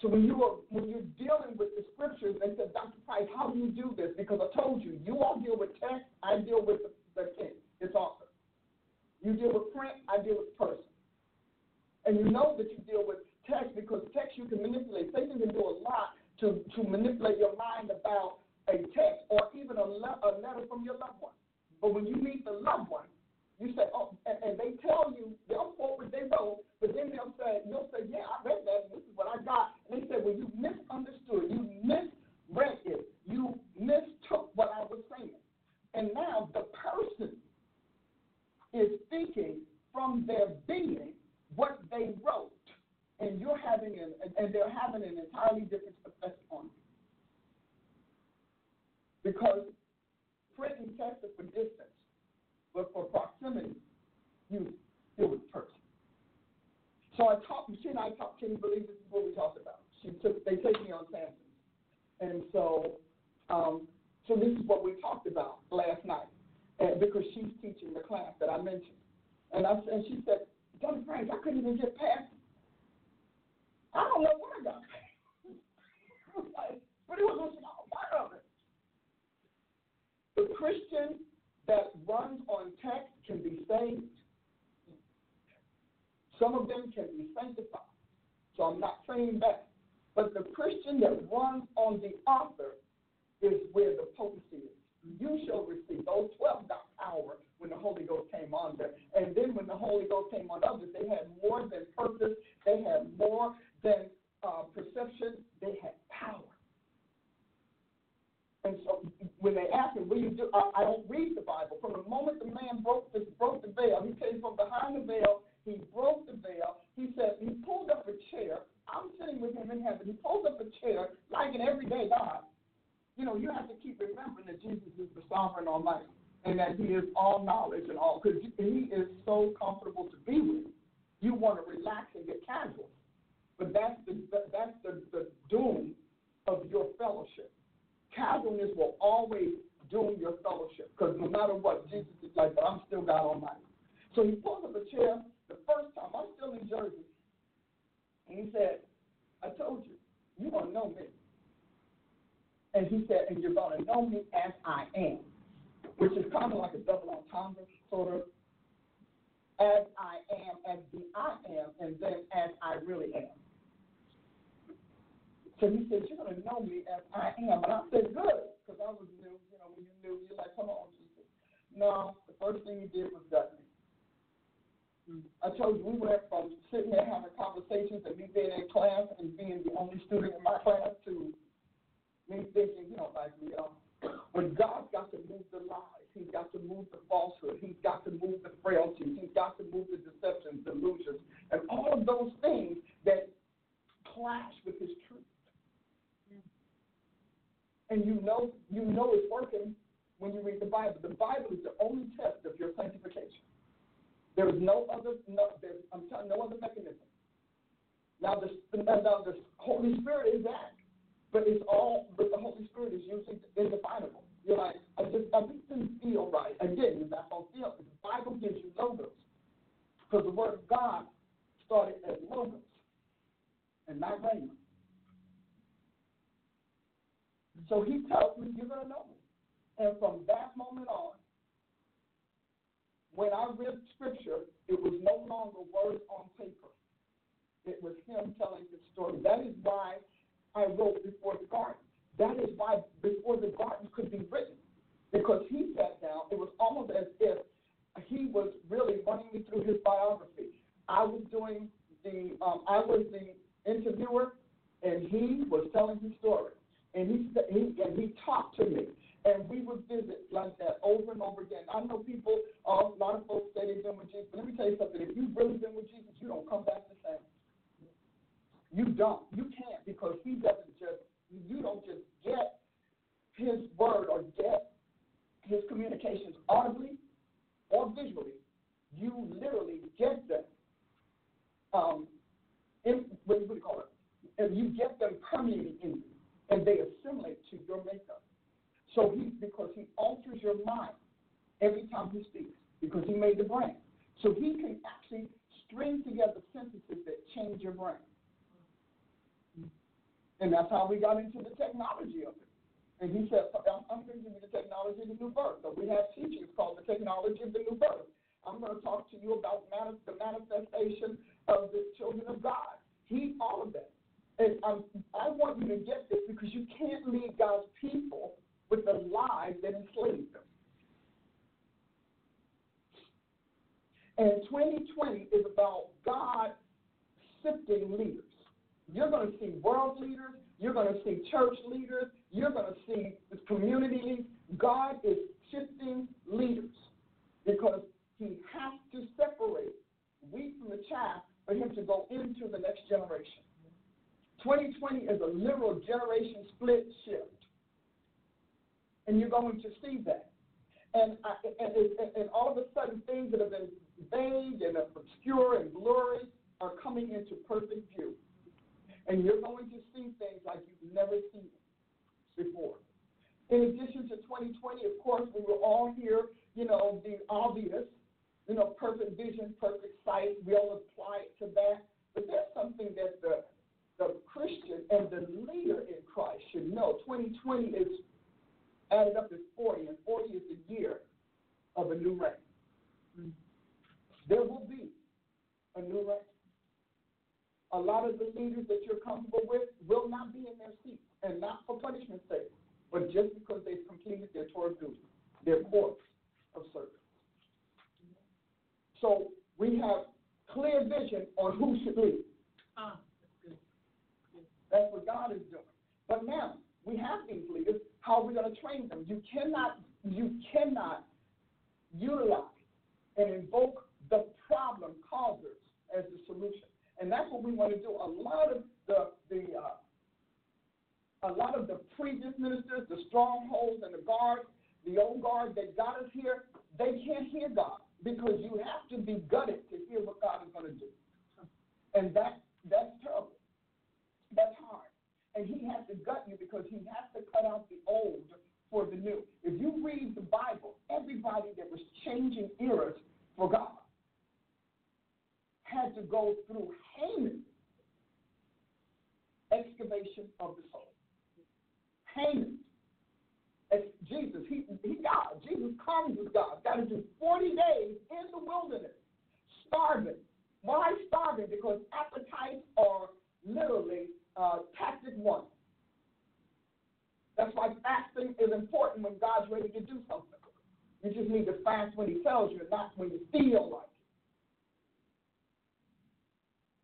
So when you are when you're dealing with the scriptures, they said, Dr. Price, how do you do this? Because I told you, you all deal with text, I deal with the, the king, its author. You deal with print, I deal with person. And you know that you deal with text because text you can manipulate. Satan can do a lot to, to manipulate your mind about a text or even a, le- a letter from your loved one. But when you meet the loved one, you say, oh, and, and they tell you, they'll forward, they wrote, but then they'll say, you'll say, yeah, I read that, and this is what I got. And they said, well, you misunderstood, you misread it, you mistook what I was saying. And now the person is thinking from their being what they wrote, and you're having an, and they're having an entirely different effect on you. Because print text are for distance, but for proximity, you deal with person. So I talked, she and I talked, believe this is what we talked about? She took, they take me on Samson. And so, um, so this is what we talked about last night, and because she's teaching the class that I mentioned. And I and she said, Dr. Frank, I couldn't even get past. I don't know what I got. but it was a part of it. The Christian that runs on text can be saved. Some of them can be sanctified. So I'm not saying that. But the Christian that runs on the author is where the potency is. You shall receive. Those 12 got power when the Holy Ghost came on them. And then when the Holy Ghost came on others, they had more than purpose, sifting leaders. You're going to see world leaders, you're going to see church leaders, you're going to see community leaders. God is shifting leaders because he has to separate wheat from the chaff for him to go into the next generation. 2020 is a literal generation split shift. And you're going to see that. And, I, and, and, and all of a sudden, things that have been vague and obscure and blurry are coming into perfect view. And you're going to see things like you've never seen before. In addition to 2020, of course, we were all here, you know, the obvious, you know, perfect vision, perfect sight. We all apply it to that. But there's something that the the Christian and the leader in Christ should know. 2020 is added up as 40, and 40 is the year of a new reign. Mm. There will be a new reign. A lot of the leaders that you're comfortable with will not be in their seats, and not for punishment's sake, but just because they've completed their tour of duty, their course of service. So we have clear vision on who should lead. Uh, That's what God is doing. But now we have these leaders. How are we going to train them? You cannot, you cannot utilize and invoke the problem causers as the solution, and that's what we want to do. A lot of the the uh, a lot of the previous ministers, the strongholds and the guards, the old guard that got us here, they can't hear God because you have to be gutted to hear what God is going to do, and that that's terrible. That's hard. And he has to gut you because he has to cut out the old for the new. If you read the Bible, everybody that was changing eras for God had to go through Haman excavation of the soul. Haman. As Jesus, he, he God. Jesus comes as God. Got to do 40 days in the wilderness, starving. Why starving? Because appetites are literally uh, tactic one. That's why fasting is important when God's ready to do something. You just need to fast when He tells you, not when you feel like.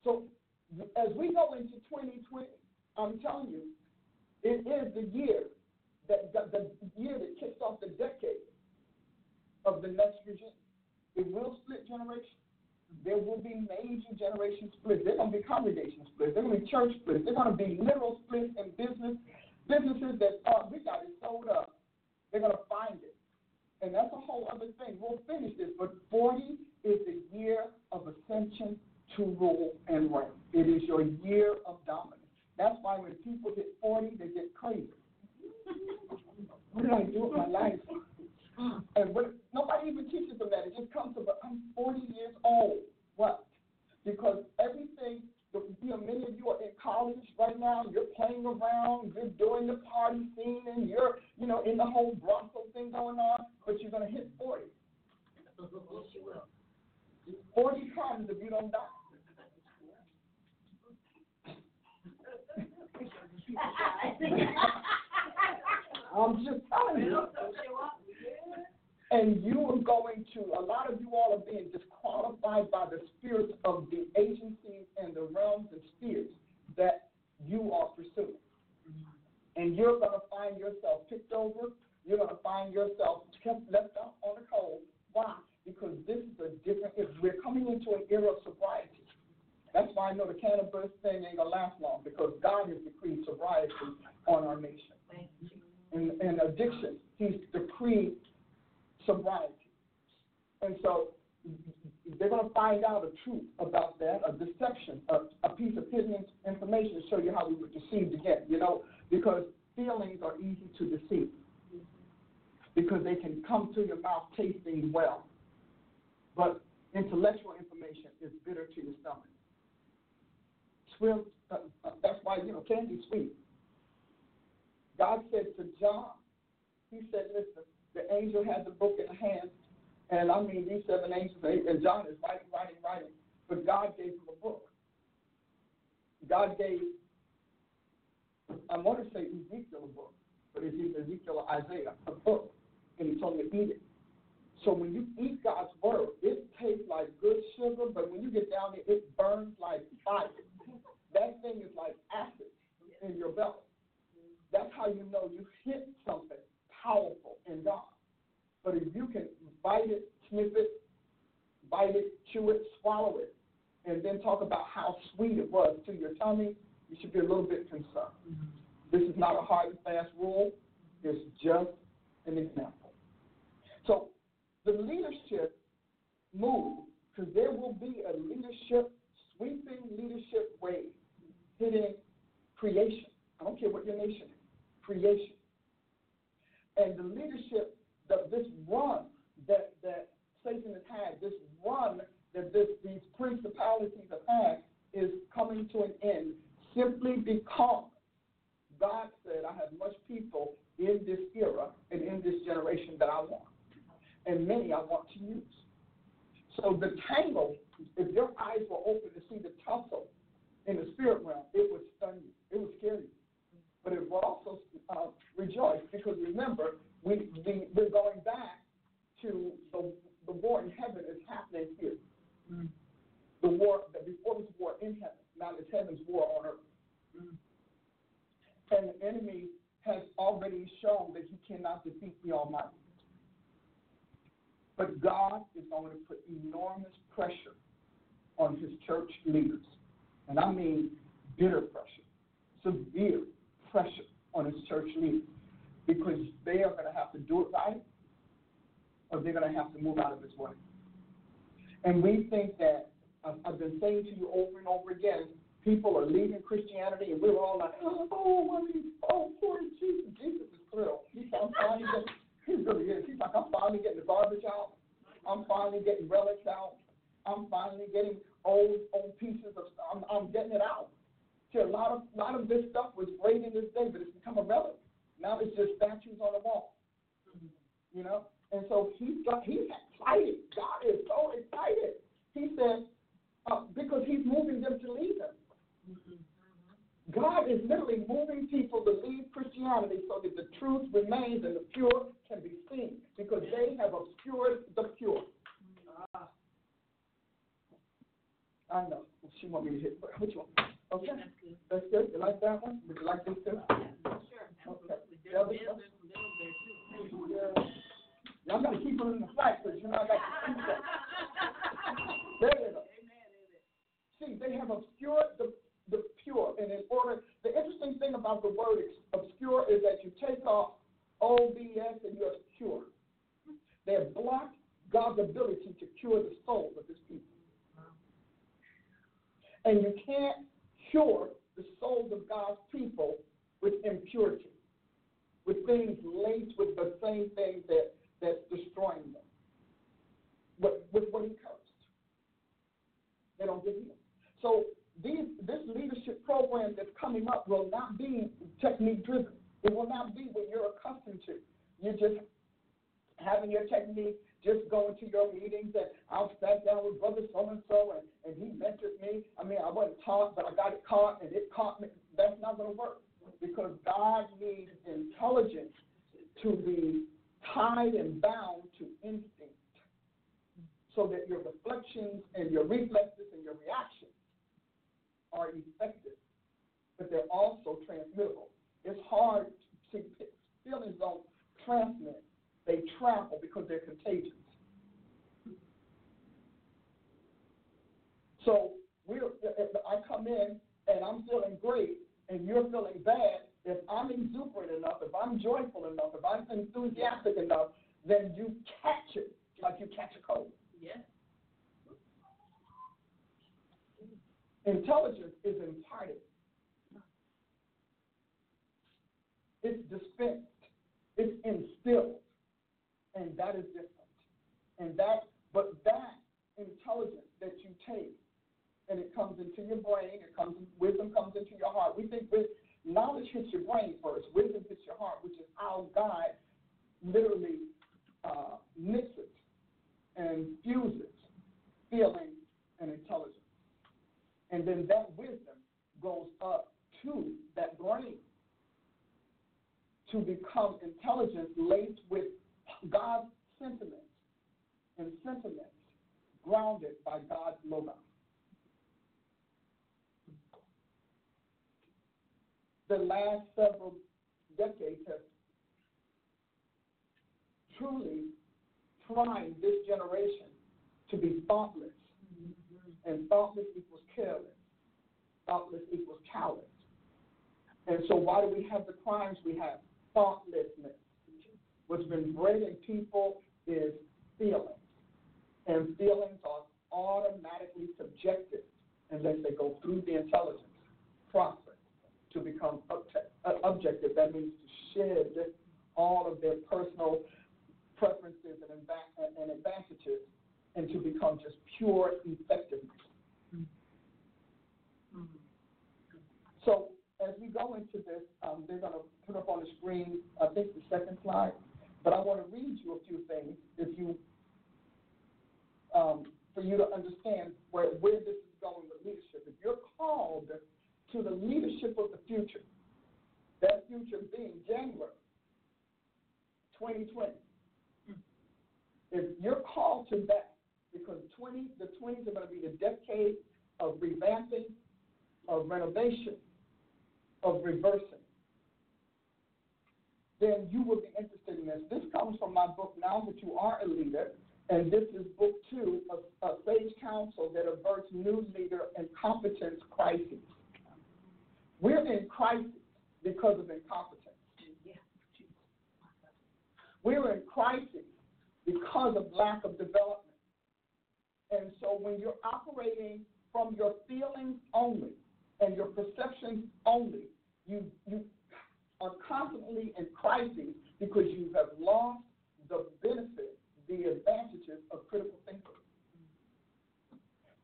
So, as we go into 2020, I'm telling you, it is the year that the, the year that kicks off the decade of the next regime. It will split generations there will be major generation splits. They're going to be congregation splits. They're going to be church splits. They're going to be literal splits in business. Businesses that oh, we got it sold up. They're going to find it. And that's a whole other thing. We'll finish this. But 40 is the year of ascension to rule and reign. It is your year of dominance. That's why when people hit 40, they get crazy. what did I do with my life? And what, nobody even teaches them that. It just comes to, but I'm 40 years old. What? Because everything, you know, many of you are in college right now. You're playing around. You're doing the party scene, and you're, you know, in the whole Bronco thing going on. But you're going to hit 40. Yes, you will. 40 comes if you don't die. I'm just telling you. And you are going to, a lot of you all are being disqualified by the spirits of the agencies and the realms and spheres that you are pursuing. And you're going to find yourself picked over. You're going to find yourself left out on the cold. Why? Because this is a different, if we're coming into an era of sobriety. That's why I know the cannabis thing ain't to last long because God has decreed sobriety on our nation. And, and addiction, He's decreed sobriety. And so they're to find out a truth about that, a deception, a, a piece of hidden information to show you how we were deceived again, you know, because feelings are easy to deceive because they can come to your mouth tasting well. But intellectual information is bitter to your stomach. Swill, uh, uh, that's why, you know, candy's sweet, God said to John, He said, listen, the angel had the book in hand, and I mean these seven angels, and John is writing, writing, writing, but God gave him a book. God gave, I want to say Ezekiel a book, but it's either Ezekiel or Isaiah, a book, and he told him to eat it. So when you eat God's word, it tastes like good sugar, but when you get down there, it burns like fire. That thing is like acid in your belly. That's how you know you hit something powerful in God. But if you can bite it, sniff it, bite it, chew it, swallow it, and then talk about how sweet it was to your tummy, you should be a little bit concerned. Mm-hmm. This is not a hard and fast rule. It's just an example. So the leadership move, because there will be a leadership, sweeping leadership wave hitting creation. I don't care what your nation is, creation. And the leadership, that this run that, that Satan has had, this run that this, these principalities have had, is coming to an end simply because God said, I have much people in this era and in this generation that I want and many I want to use. So the tangle, if your eyes were open to see the tussle in the spirit realm, it would stun you. It would scare you. But it will also uh, rejoice because remember, we, we, we're going back to the, the war in heaven is happening here. Mm. The war, the, before this war in heaven, now it's heaven's war on earth. Mm. And the enemy has already shown that he cannot defeat the Almighty. But God is going to put enormous pressure on his church leaders. And I mean bitter pressure, severe pressure on his church leaders. Because they are going to have to do it right or they're going to have to move out of his way. And we think that, I've been saying to you over and over again, people are leaving Christianity and we're all like, oh, I mean, oh, poor Jesus. Jesus is thrilled. He's finally getting he really is. He's like, I'm finally getting the garbage out. I'm finally getting relics out. I'm finally getting old old pieces of stuff. I'm, I'm getting it out. See, a lot of lot of this stuff was great in this day, but it's become a relic. Now it's just statues on the wall. You know? And so he's got he's excited. God is so excited. He said, uh, because he's moving them to leave him. Mm-hmm. God is literally moving people to leave Christianity so that the truth remains and the pure can be seen because they have obscured the pure. Ah. I know. She want me to hit. Which one? Okay. That's good. You like that one? Would you like this too? Sure. Okay. There's yeah. Y'all got to keep them in the flat because you know I got to keep them. There you go. See, they have obscured the the pure. And in order, the interesting thing about the word obscure is that you take off OBS and you're pure. They have blocked God's ability to cure the soul of his people. And you can't cure the souls of God's people with impurity, with things laced with the same thing that, that's destroying them, with, with what he cursed. They don't get healed. So these, this leadership program that's coming up will not be technique driven. It will not be what you're accustomed to. You're just having your technique, just going to your meetings, and I'll sat down with brother so and so, and he mentored me. I mean, I wasn't taught, but I got it caught, and it caught me. That's not going to work because God needs intelligence to be tied and bound to instinct, so that your reflections and your reflexes and your reactions are effective, but they're also transmittable. It's hard to feelings don't transmit; they travel because they're contagious. So we if I come in and I'm feeling great and you're feeling bad, if I'm exuberant enough, if I'm joyful enough, if I'm enthusiastic enough, then you catch it like you catch a cold. Yes. Intelligence is imparted. It's dispensed. It's instilled. And that is different. And that, but that intelligence that you take and it comes into your brain, it comes, wisdom comes into your heart. We think with knowledge hits your brain first, wisdom hits your heart, which is how God literally uh, mixes and fuses feeling and intelligence. And then that wisdom goes up to that brain to become intelligence laced with God's sentiments and sentiments grounded by God's logos. The last several decades have truly trying this generation to be thoughtless. And thoughtless equals careless. Thoughtless equals callous. And so why do we have the crimes we have? Thoughtlessness. What's been bred in people is feelings. And feelings are automatically subjective unless they go through the intelligence process to become objective. That means to shed all of their personal preferences and advantages and to become just pure effectiveness. So as we go into this, um, they're going to put up on the screen, I think the second slide, but I want to read you a few things if you, um, for you to understand where, where this is going with leadership. If you're called to the leadership of the future, that future being January 2020, if you're called to that, because 20, the 20s are going to be the decade of revamping, of renovation, of reversing, then you will be interested in this. This comes from my book, Now That You Are a Leader, and this is book two of, of Sage Counsel that averts new leader and competence crises. We're in crisis because of incompetence. We're in crisis because of lack of development. And so when you're operating from your feelings only and your perceptions only, you, you are constantly in crisis because you have lost the benefit, the advantages of critical thinking.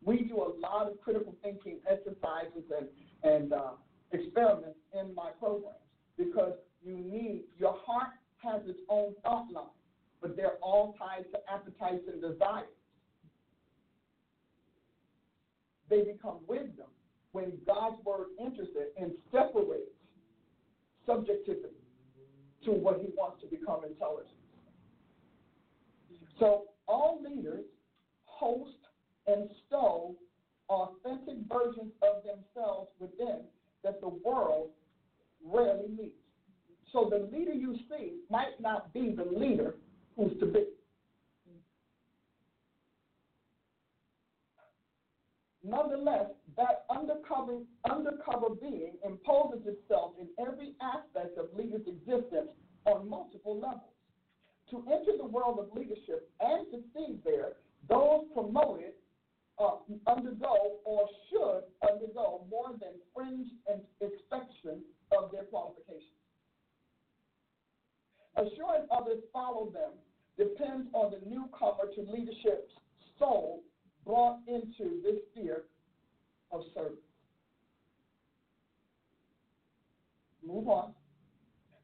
We do a lot of critical thinking exercises and, and uh, experiments in my programs because you need, your heart has its own thought line, but they're all tied to appetites and desires. They become wisdom when God's word enters it and separates subjectivity to what he wants to become intelligence. So all leaders host and stow authentic versions of themselves within that the world rarely meets. So the leader you see might not be the leader who's to be. Nonetheless, that undercover, undercover being imposes itself in every aspect of leaders' existence on multiple levels. To enter the world of leadership and succeed there, those promoted uh, undergo or should undergo more than fringe inspection of their qualifications. Assuring others follow them depends on the newcomer to leadership's soul brought into this sphere of service. Move on.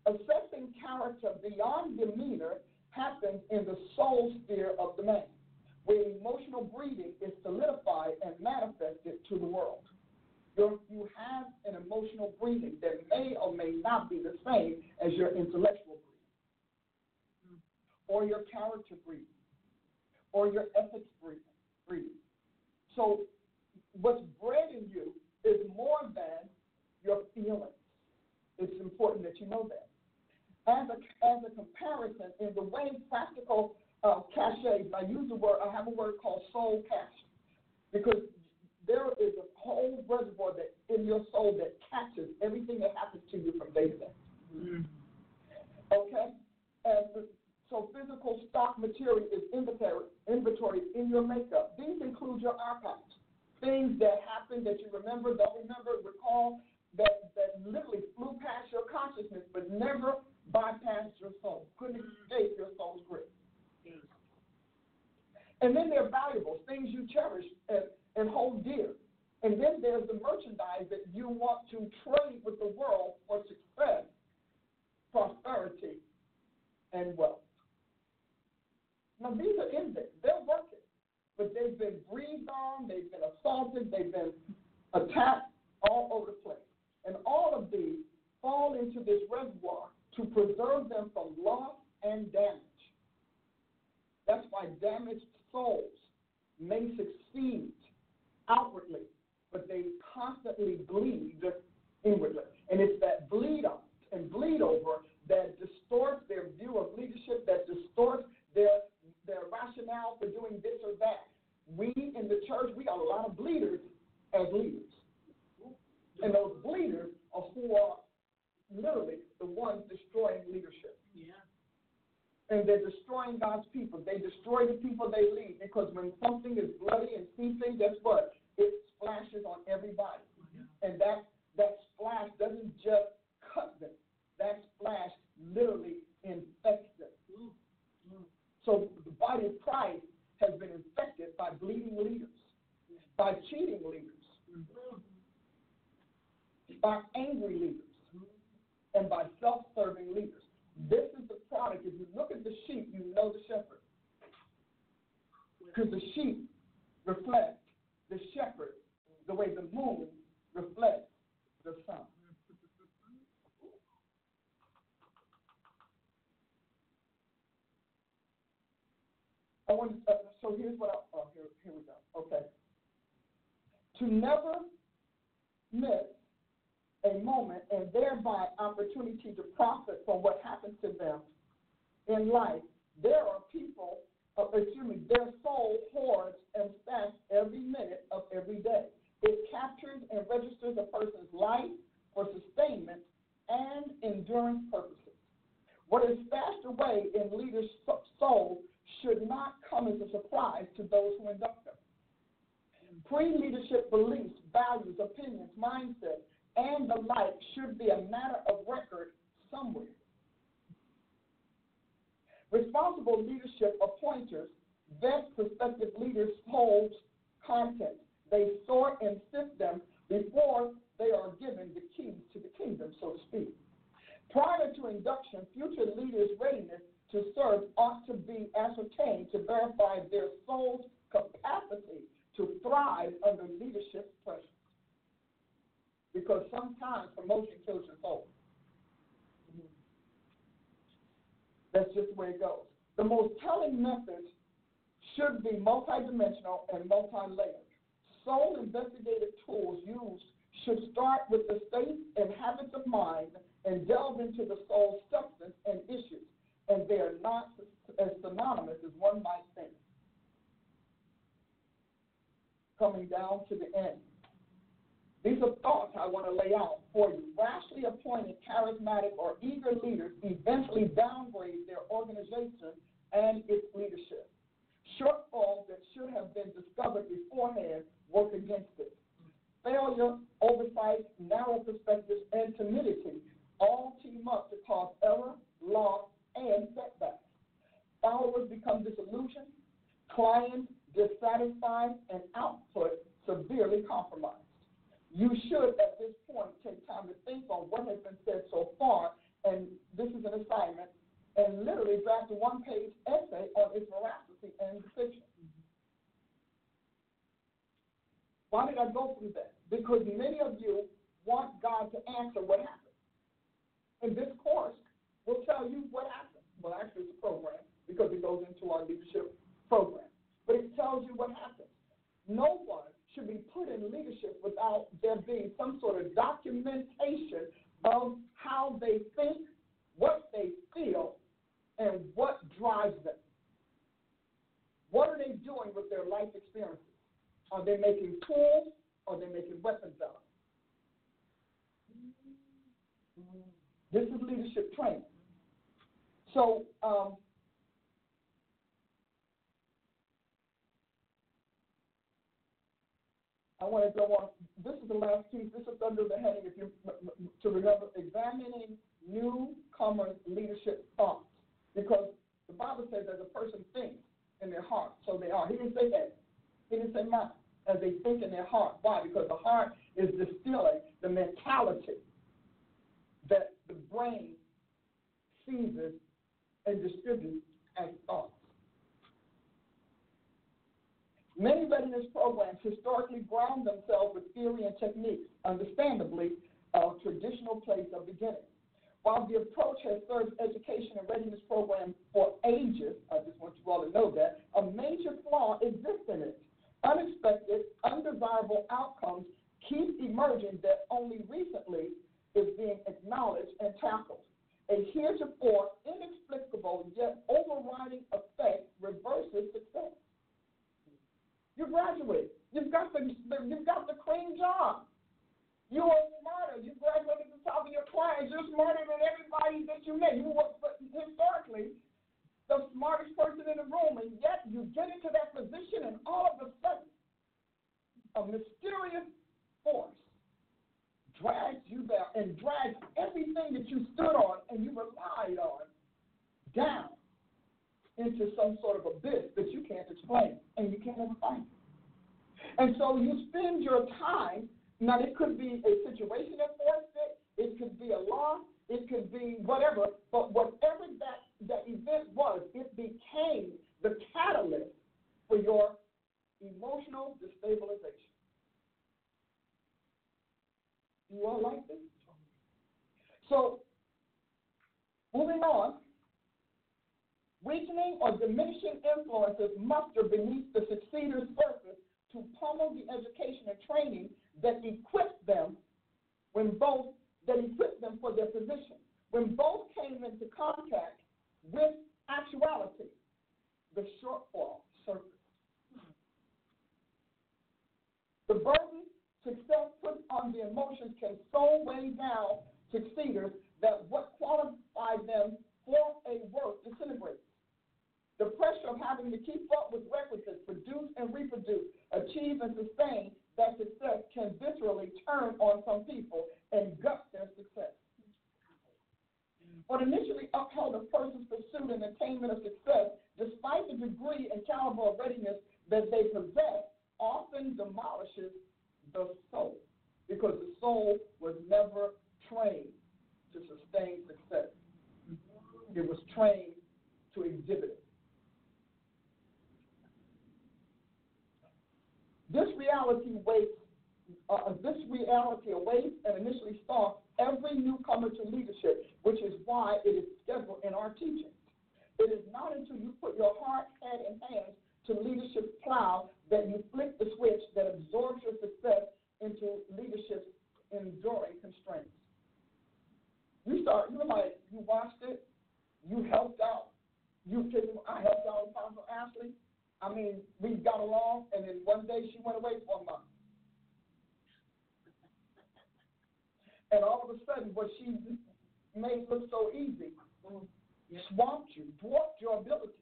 Assessing character beyond demeanor happens in the soul sphere of the man, where emotional breeding is solidified and manifested to the world. You're, you have an emotional breeding that may or may not be the same as your intellectual breeding, or your character breeding, or your ethics breeding breathe. So what's bred in you is more than your feelings. It's important that you know that. As a, as a comparison, in the way practical uh, caches, I use the word, I have a word called soul cache, because there is a whole reservoir that in your soul that catches everything that happens to you from day to day. Mm-hmm. Okay? And so physical stock material is inventory, inventory in your makeup. These include your archives, things that happened that you remember, don't remember, recall, that, that literally flew past your consciousness but never bypassed your soul, couldn't escape your soul's grip. And then there are valuables, things you cherish and, and hold dear. And then there's the merchandise that you want to trade with the world for success, prosperity, and wealth. Now, these are in there. They're working, but they've been breathed on, they've been assaulted, they've been attacked all over the place. And all of these fall into this reservoir to preserve them from loss and damage. That's why damaged souls may succeed outwardly, but they constantly bleed inwardly. And it's that bleed out and bleed over that distorts their view of leadership, that distorts their their rationale for doing this or that. We in the church, we got a lot of bleeders as leaders. And those bleeders are who are literally the ones destroying leadership. Yeah. And they're destroying God's people. They destroy the people they lead because when something is bloody and seething, guess what? It splashes on everybody. And that, that splash doesn't just cut them, that splash literally infects. So the body of Christ has been infected by bleeding leaders, by cheating leaders, by angry leaders, and by self serving leaders. This is the product. If you look at the sheep, you know the shepherd. Because the sheep reflect the shepherd the way the moon reflects the sun. I want uh, so here's what I, oh, here, here we go. Okay. To never miss a moment and thereby opportunity to profit from what happens to them in life, there are people, uh, excuse me, their soul hoards and stashes every minute of every day. It captures and registers a person's life for sustainment and endurance purposes. What is stashed away in leaders' souls should not come as a surprise to those who induct them. Pre leadership beliefs, values, opinions, mindset, and the like should be a matter of record somewhere. Responsible leadership appointers vet prospective leaders' souls' content. They sort and sift them before they are given the keys to the kingdom, so to speak. Prior to induction, future leaders' readiness to serve ought to be ascertained to verify their soul's capacity to thrive under leadership pressure. Because sometimes promotion kills your soul. Mm-hmm. That's just the way it goes. The most telling methods should be multidimensional and multi-layered. Soul investigative tools used should start with the state and habits of mind and delve into the soul's substance and issues and they are not as synonymous as one might think. Coming down to the end. These are thoughts I want to lay out for you. Rashly appointed, charismatic, or eager leaders eventually downgrade their organization and its leadership. Shortfalls that should have been discovered beforehand work against it. Failure, oversight, narrow perspectives, and timidity all team up to cause error, loss, and setbacks. Followers become disillusioned, clients dissatisfied, and output severely compromised. You should, at this point, take time to think on what has been said so far, and this is an assignment, and literally draft a one page essay on its veracity and depiction. Why did I go through that? Because many of you want God to answer what happened. In this course will tell you what happened. Well, actually, it's a program because it goes into our leadership program. But it tells you what happened. No one should be put in leadership without there being some sort of documentation of how they think, what they feel, and what drives them. What are they doing with their life experiences? Are they making tools or are they making weapons out of This is leadership training. So, um, I want to go on. This is the last piece. This is under the heading, if you to remember, examining newcomers' leadership thoughts, because the Bible says as a person thinks in their heart, so they are. He didn't say that. He didn't say mind. as they think in their heart. Why? Because the heart is distilling the mentality that the brain seizes and distributes as thoughts. Many readiness programs historically ground themselves with theory and techniques, understandably, a traditional place of beginning. While the approach has served education and readiness programs for ages, I just want you all to know that, a major flaw exists in it. Unexpected, undesirable outcomes keep emerging that only recently is being acknowledged and tackled. A heretofore inexplicable yet overriding effect reverses success. You graduate. You've got the, you've got the cream job. You are smarter. You graduated at the top of your class. You're smarter than everybody that you met. You were historically the smartest person in the room, and yet you get into that position, and all of a sudden, a mysterious force drags you down and drags everything that you stood on and you relied on down into some sort of abyss that you can't explain and you can't ever find. And so you spend your time, now it could be a situation that forced it, it could be a loss, it could be whatever, but whatever that, that event was, it became the catalyst for your emotional destabilization. You all like this? So, moving on, weakening or diminishing influences muster beneath the succeeder's surface to pummel the education and training that equipped them when both that equipped them for their position. When both came into contact with actuality, the shortfall surfaced. The burden success put on the emotions can so weigh down succeeders that what qualified them for a work disintegrates. The pressure of having to keep up with requisites, produce and reproduce, achieve and sustain that success can viscerally turn on some people and gut their success. What initially upheld a person's pursuit and attainment of success, despite the degree and caliber of readiness that they possess, often demolishes the soul because the soul was never trained to sustain success. It was trained to exhibit it. This reality waits, uh, this reality awaits and initially stalks every newcomer to leadership, which is why it is scheduled in our teachings. It is not until you put your heart, head, and hands to leadership plow that you flick the switch that absorbs your success into leadership's enduring constraints. You start, you like, you watched it, you helped out, you I helped out Apostle Ashley. I mean, we got along, and then one day she went away for a month. And all of a sudden, what she made look so easy mm-hmm. swamped you, dwarfed your ability.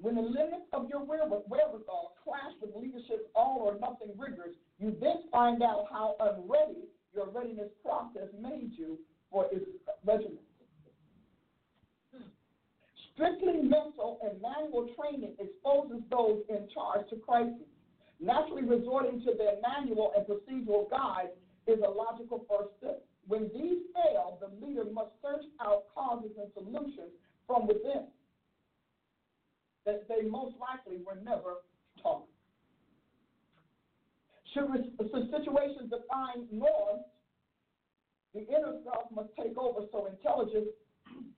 When the limits of your wherewithal clash with leadership's all or nothing rigors, you then find out how unready your readiness process made you for its regimen. Strictly mental and manual training exposes those in charge to crises. Naturally, resorting to their manual and procedural guides is a logical first step. When these fail, the leader must search out causes and solutions from within that they most likely were never taught. Should situations define norms, the inner self must take over so intelligence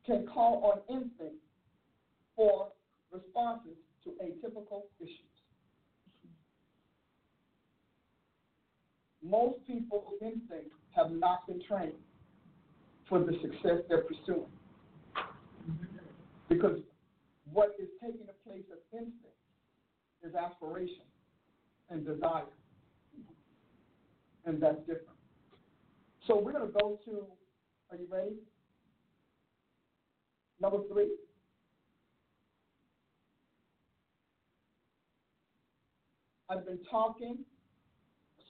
can call on instinct for responses to atypical issues. Most people's instincts have not been trained for the success they're pursuing. Because what is taking the place of instinct is aspiration and desire. And that's different. So we're going to go to, are you ready? Number three. I've been talking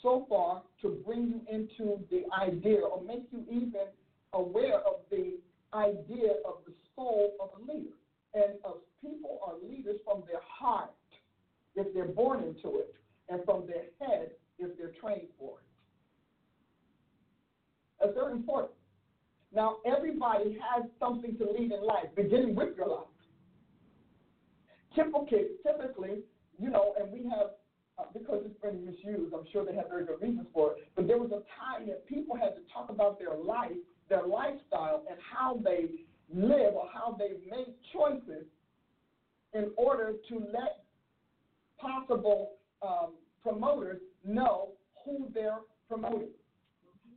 so far to bring you into the idea or make you even aware of the idea of the soul of a leader and of people are leaders from their heart if they're born into it, and from their head if they're trained for it. That's very important. Now, everybody has something to lead in life, beginning with your life. Typically, typically, you know, and we have, uh, because it's been misused, I'm sure they have very good reasons for it, but there was a time that people had to talk about their life, their lifestyle, and how they live or how they make choices in order to let possible um, promoters know who they're promoting.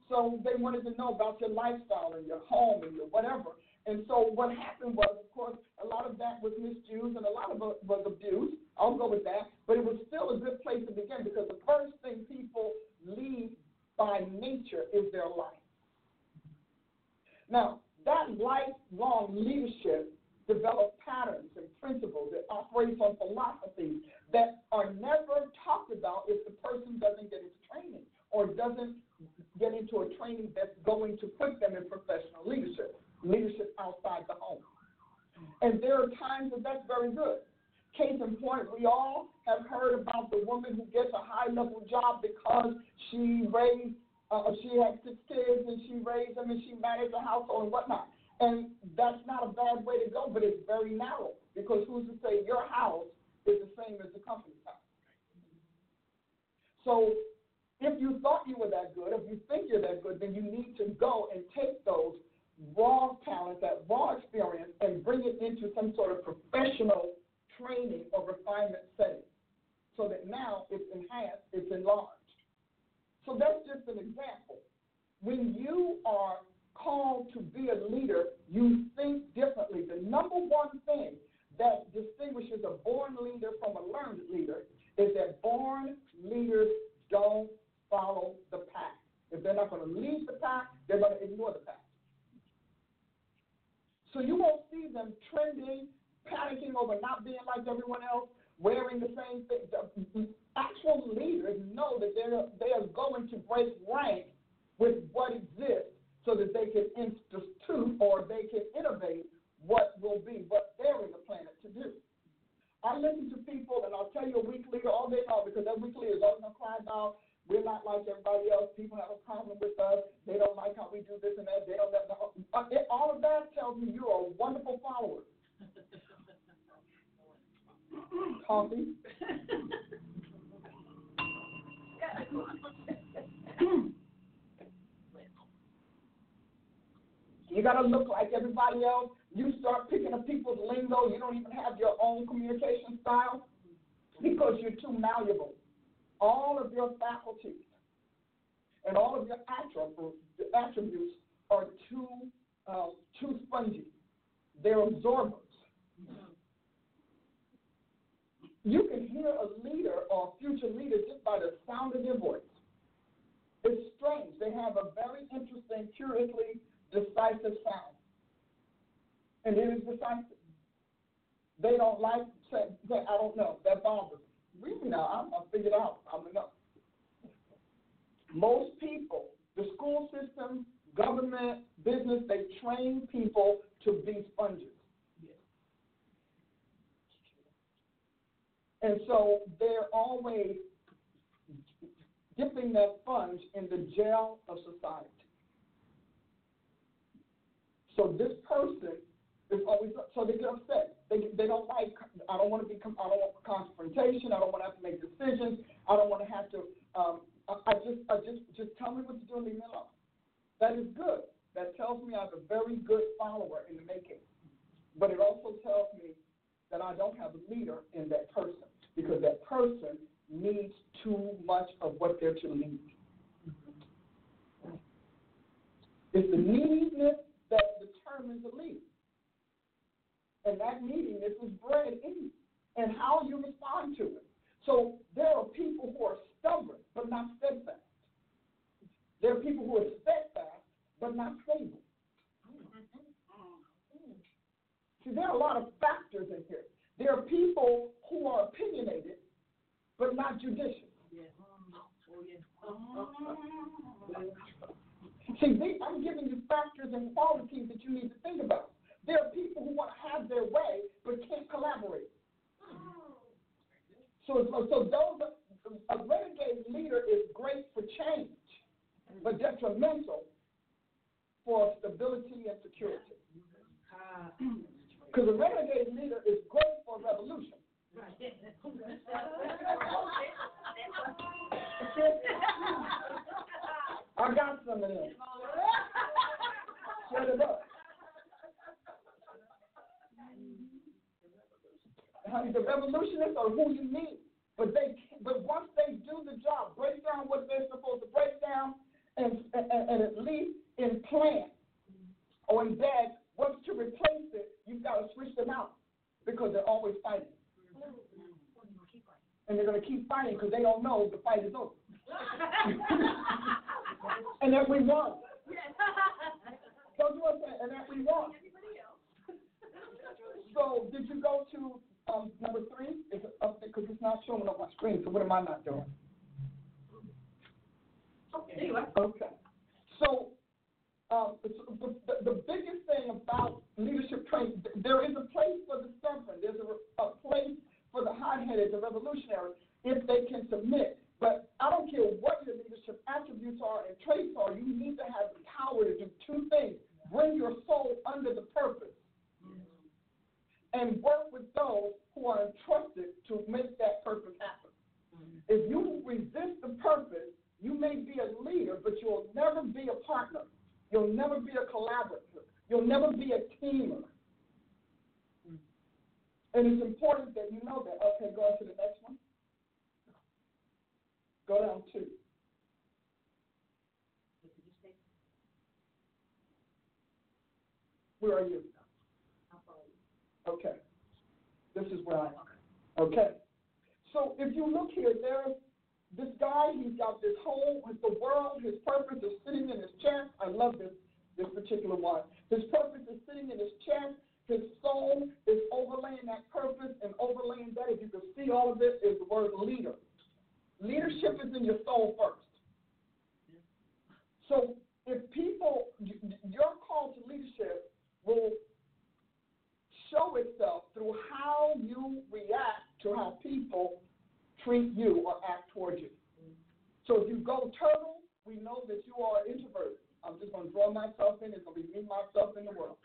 So they wanted to know about your lifestyle and your home and your whatever. And so what happened was, of course, a lot of that was misused and a lot of it was abused. I'll go with that. But it was still a good place to begin because the first thing people lead by nature is their life. Now, that lifelong leadership develops patterns and principles. It operates on philosophies that are never talked about if the person doesn't get into training or doesn't get into a training that's going to put them in professional leadership, leadership outside the home. And there are times that that's very good. Case in point, we all have heard about the woman who gets a high level job because she raised, uh, she had six kids and she raised them and she managed a household and whatnot. And that's not a bad way to go, but it's very narrow because who's to say your house is the same as the company's house? So if you thought you were that good, if you think you're that good, then you need to go and take those raw talents, that raw experience, and bring it into some sort of professional training or refinement setting so that now it's enhanced, it's enlarged. So that's just an example. When you are called to be a leader, you think differently. The number one thing that distinguishes a born leader from a learned leader is that born leaders don't follow the pack. If they're not going to lead the pack, they're going to ignore the pack. So you won't see them trending, panicking over not being like everyone else, wearing the same thing. Actual leaders know that they're, they are going to break rank with what exists so that they can institute or they can innovate what will be what they're in the planet to do. I listen to people, and I'll tell you a weak leader all day long because that weak leader is always going to cry about we're not like everybody else. People have a problem with us. They don't like how we do this and that. They don't. Let, uh, all of that tells me you're a wonderful follower. Coffee. you got to look like everybody else. You start picking up people's lingo. You don't even have your own communication style because you're too malleable all of your faculties and all of your attributes are too uh, too spongy. They're absorbers. You can hear a leader or a future leader just by the sound of their voice. It's strange. They have a very interesting, curiously decisive sound. And it is decisive. They don't like, say, I don't know, that bothers me. Read me now. I'm, I figured out. I'm enough. Most people, the school system, government, business, they train people to be sponges. And so they're always dipping that sponge in the gel of society. So this person is always so they get upset. They they don't like. I don't want to be. I don't want confrontation. I don't want to have to make decisions. I don't want to have to. Um, I, just I just just tell me what to do and leave me alone. That is good. That tells me I have a very good follower in the making. But it also tells me that I don't have a leader in that person because that person needs too much of what they're to lead. It's the neediness determines the lead. And that neediness is bred in you and how you respond to it. So there are people who are stubborn but not steadfast. There are people who are steadfast but not stable. See, there are a lot of factors in here. There are people who are opinionated but not judicious. See, they, I'm giving you factors and qualities that you need to think about. There are people who want to have their way but can't collaborate. So, so, those a renegade leader is great for change, but detrimental for stability and security. Because a renegade leader is great for revolution. I got some of them. Shut it up. Honey, the revolutionists are who you need. But they, but once they do the job, break down what they're supposed to break down, and and, and at least in plan or in bed, what's to replace it, you've got to switch them out because they're always fighting. And they're going to keep fighting because they don't know the fight is over. And that we won. Don't you understand? And that we won. So, did you go to um, number three? Is it up there? Because it's not showing up on my screen. So, what am I not doing? Okay. So, um, the, the, the biggest thing about leadership training, there is a place for the stubborn. There's a, a place for the hot-headed, the revolutionary, if they can submit. But I don't care what your leadership attributes are and traits are, you need to have the power to do two things. Bring your soul under the purpose and work with those who are entrusted to make that purpose happen. If you resist the purpose, you may be a leader, but you'll never be a partner. You'll never be a collaborator. You'll never be a teamer. And it's important that you know that. Okay, go on to the next one. Go down two. Where are you? Okay. This is where I am. Okay. So if you look here, there's this guy, he's got this whole, with the world, his purpose is sitting in his chest. I love this, this particular one. His purpose is sitting in his chest. His soul is overlaying that purpose and overlaying that, if you can see all of it, is the word leader. Leadership is in your soul first. So if people, your call to leadership will show itself through how you react to how people treat you or act towards you. So if you go turtle, we know that you are an introvert. I'm just going to draw myself in. It's going to be me, myself, in the world.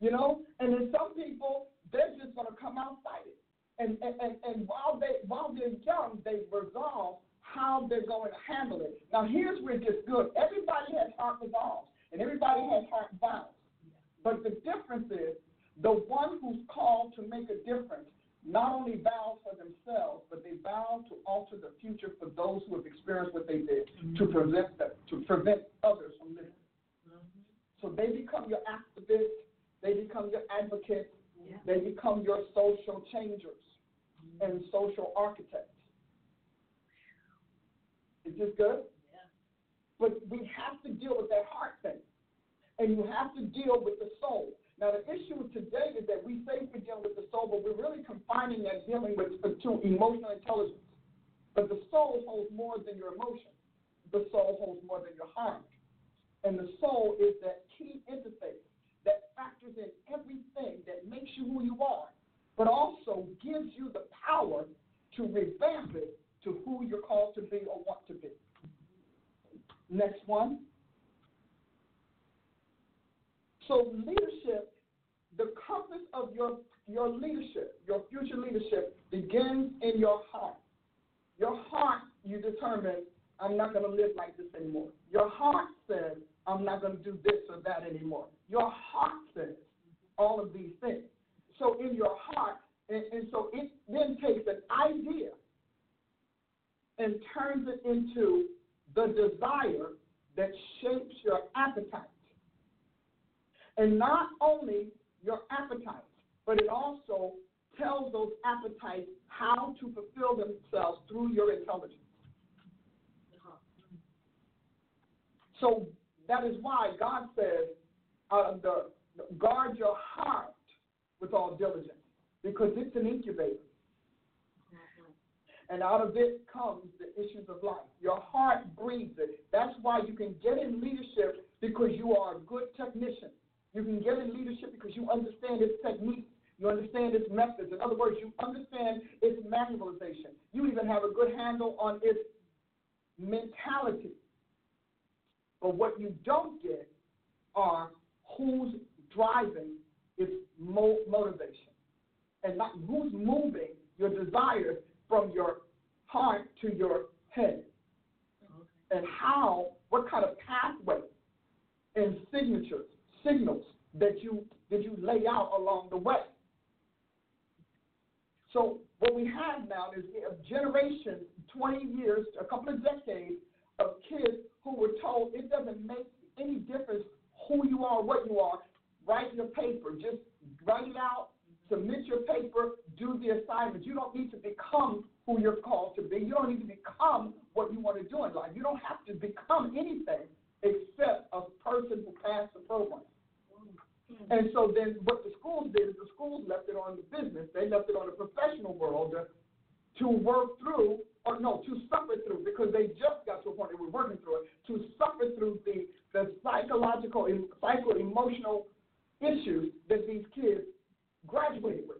you know, and then some people they're just going to come out fighting. And, and, and, and while they while they're young, they resolve how they're going to handle it. Now here's where it gets good. Everybody has heart resolves, and everybody has heart vows. But the difference is the one who's called to make a difference not only vows for themselves, but they vow to alter the future for those who have experienced what they did mm-hmm. to prevent them, to prevent others from living. Mm-hmm. So they become your activists, they become your advocates, yeah. they become your social changers. And social architects. Is this good? Yeah. But we have to deal with that heart thing. And you have to deal with the soul. Now, the issue today is that we say we're dealing with the soul, but we're really confining that dealing with to emotional intelligence. But the soul holds more than your emotion. The soul holds more than your heart. And the soul is that key interface that factors in everything that makes you who you are, but also gives you the power to revamp it to who you're called to be or want to be. Next one. So leadership, the compass of your your leadership, your future leadership begins in your heart. Your heart, you determine, I'm not going to live like this anymore. Your heart says, I'm not going to do this or that anymore. Your heart says all of these things. So in your heart, and, and so it then takes an idea and turns it into the desire that shapes your appetite. And not only your appetite, but it also tells those appetites how to fulfill themselves through your intelligence. So that is why God says, uh, the, guard your heart with all diligence, because it's an incubator. Mm-hmm. And out of it comes the issues of life. Your heart breathes it. That's why you can get in leadership because you are a good technician. You can get in leadership because you understand its techniques. You understand its methods. In other words, you understand its manualization. You even have a good handle on its mentality. But what you don't get are who's driving its mo- motivation and not who's moving your desires from your heart to your head. And how, what kind of pathway and signatures, signals that you that you lay out along the way. So what we have now is a generation, 20 years, a couple of decades of kids who were told it doesn't make any difference who you are, what you are. Write your paper. Just write it out, submit your paper, do the assignment. You don't need to become who you're called to be. You don't need to become what you want to do in life. You don't have to become anything except a person who passed the program. And so then what the schools did is the schools left it on the business. They left it on the professional world to, to work through, or no, to suffer through, because they just got to a point they were working through it, to suffer through the, the psychological, psycho emotional issues that these kids graduated with.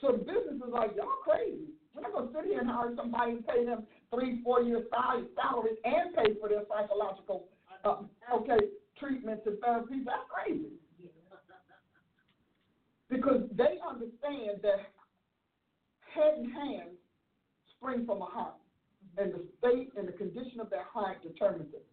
So the business is like, y'all crazy. We're not going to sit here and hire somebody and pay them three, four years salary and pay for their psychological, uh, okay, treatments and therapies. That's crazy. Because they understand that head and hands spring from a heart, and the state and the condition of that heart determines it.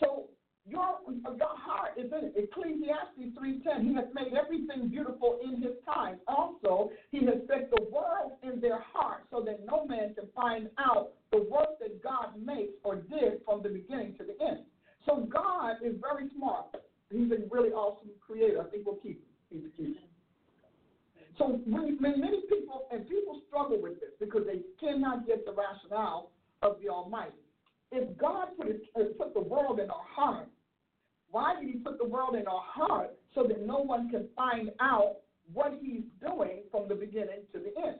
So your, your heart is in. Ecclesiastes 3.10, he has made everything beautiful in his time. Also, he has set the world in their heart so that no man can find out the work that God makes or did from the beginning to the end. So God is very smart. He's a really awesome creator. I think we'll keep him. He's a keeper. So when many people, and people struggle with this because they cannot get the rationale of the Almighty. If God put, it, uh, put the world in our heart, why did he put the world in our heart so that no one can find out what he's doing from the beginning to the end?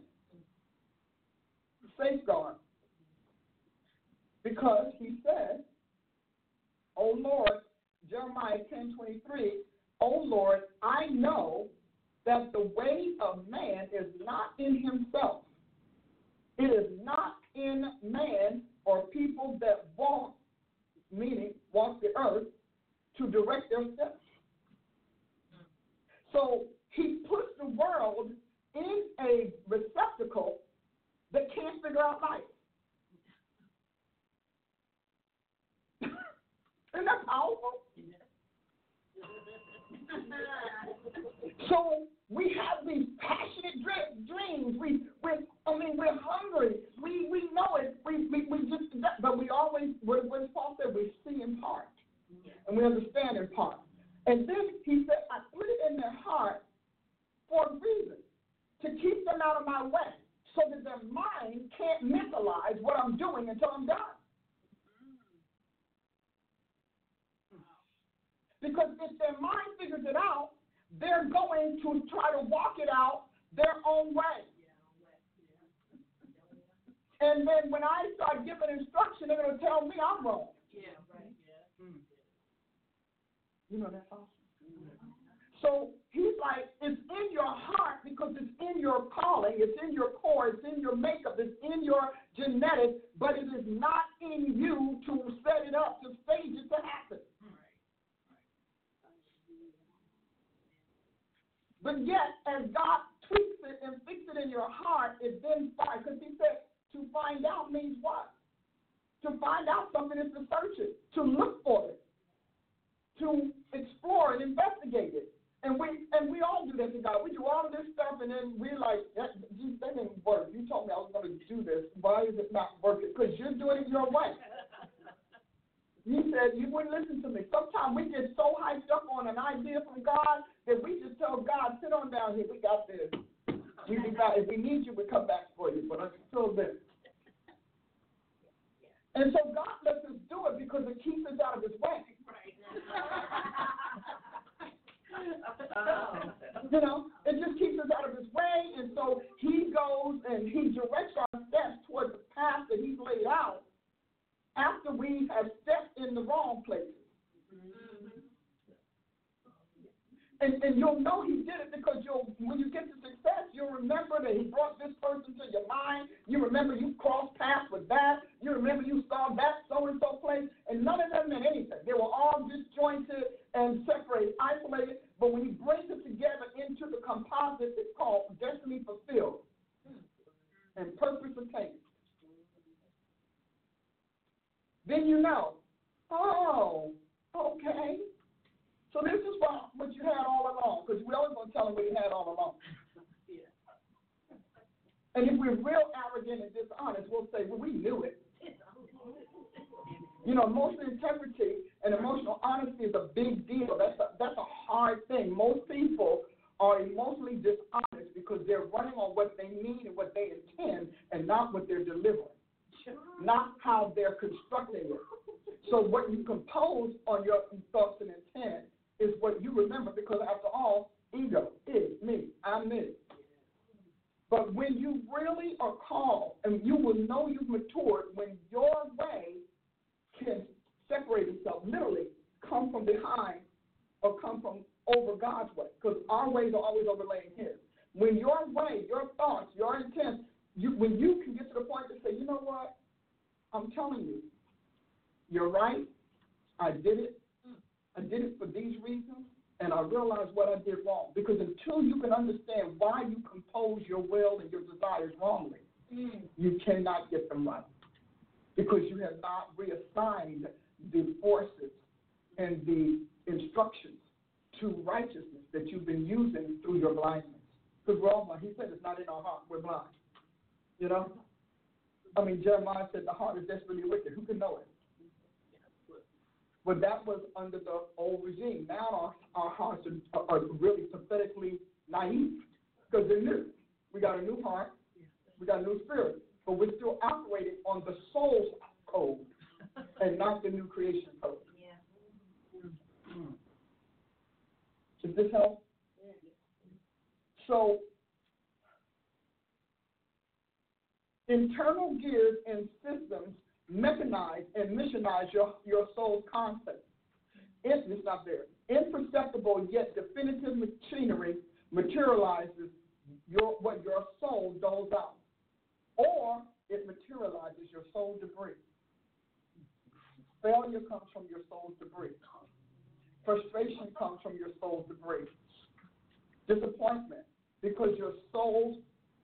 Safeguard. Because he said, Oh Lord, Jeremiah 10 23, Oh Lord, I know that the way of man is not in himself. It is not in man or people that walk, meaning walk the earth, to direct their steps. So he puts the world in a receptacle that can't figure out life. Isn't that powerful? so we have these passionate dreams. We, we, I mean, we're hungry. We, we know it. We, we, we just, but we always, what, Paul said, we see in part and we understand in part. And then he said, I put it in their heart for a reason, to keep them out of my way, so that their mind can't mentalize what I'm doing until I'm done. Because if their mind figures it out, they're going to try to walk it out their own way. And then when I start giving instruction, they're going to tell me I'm wrong. Yeah, right. You know that's awesome. So he's like, it's in your heart because it's in your calling, it's in your core, it's in your makeup, it's in your genetics, but it is not in you to set it up, to stage it to happen. But yet, as God tweaks it and fixes it in your heart, it then finds, because he said to find out means what? To find out something is to search it, to look for it to explore and investigate it. And we and we all do that to God. We do all this stuff, and then we're like, that, that didn't work. You told me I was going to do this. Why is it not working? Because you're doing it your way. You said you wouldn't listen to me. Sometimes we get so hyped up on an idea from God that we just tell God, sit on down here. We got this. We got, if we need you, we come back for you. But until then. And so God lets us do it because it keeps us out of his way. you know, it just keeps us out of his way, and so he goes and he directs our steps towards the path that he's laid out after we have stepped in the wrong places. Mm-hmm. And, and you'll know he did it because you'll when you get to success, you'll remember that he brought this person to your mind. You remember you crossed paths with that. You remember you saw that so and so place, and none of them meant anything. They were all disjointed and separated, isolated. But when you bring them together into the composite, it's called destiny fulfilled and purpose attained. Then you know, oh, okay. So this is what, what you had all along, because we're always going to tell them what you had all along. yeah. And if we're real arrogant and dishonest, we'll say, well, we knew it. You know, emotional integrity and emotional honesty is a big deal. That's a, that's a hard thing. Most people are emotionally dishonest because they're running on what they need and what they intend and not what they're delivering, not how they're constructing it. So what you compose on your thoughts and intent is what you remember because after all, ego is me. I'm me. But when you really are called, and you will know you've matured when your way can separate itself, literally come from behind or come from over God's way, because our ways are always overlaying His. When your way, your thoughts, your intent, you, when you can get to the point to say, you know what, I'm telling you, you're right, I did it, I did it for these reasons, and I realized what I did wrong. Because until you can understand why you compose your will and your desires wrongly, mm. you cannot get them right. Because you have not reassigned the forces and the instructions to righteousness that you've been using through your blindness. Because we're all blind. He said it's not in our heart, we're blind. You know? I mean, Jeremiah said the heart is desperately wicked. Who can know it? But that was under the old regime. Now our, our hearts are, are really pathetically naive because they're new. We got a new heart, we got a new spirit, but we're still operating on the soul's code and not the new creation code. Yeah. Hmm. Does this help? So, internal gears and systems mechanize and missionize your, your soul's concept. It's, it's not there. Imperceptible yet definitive machinery materializes your, what your soul doles out. Or it materializes your soul debris. Failure comes from your soul's debris. Frustration comes from your soul's debris. Disappointment, because your soul's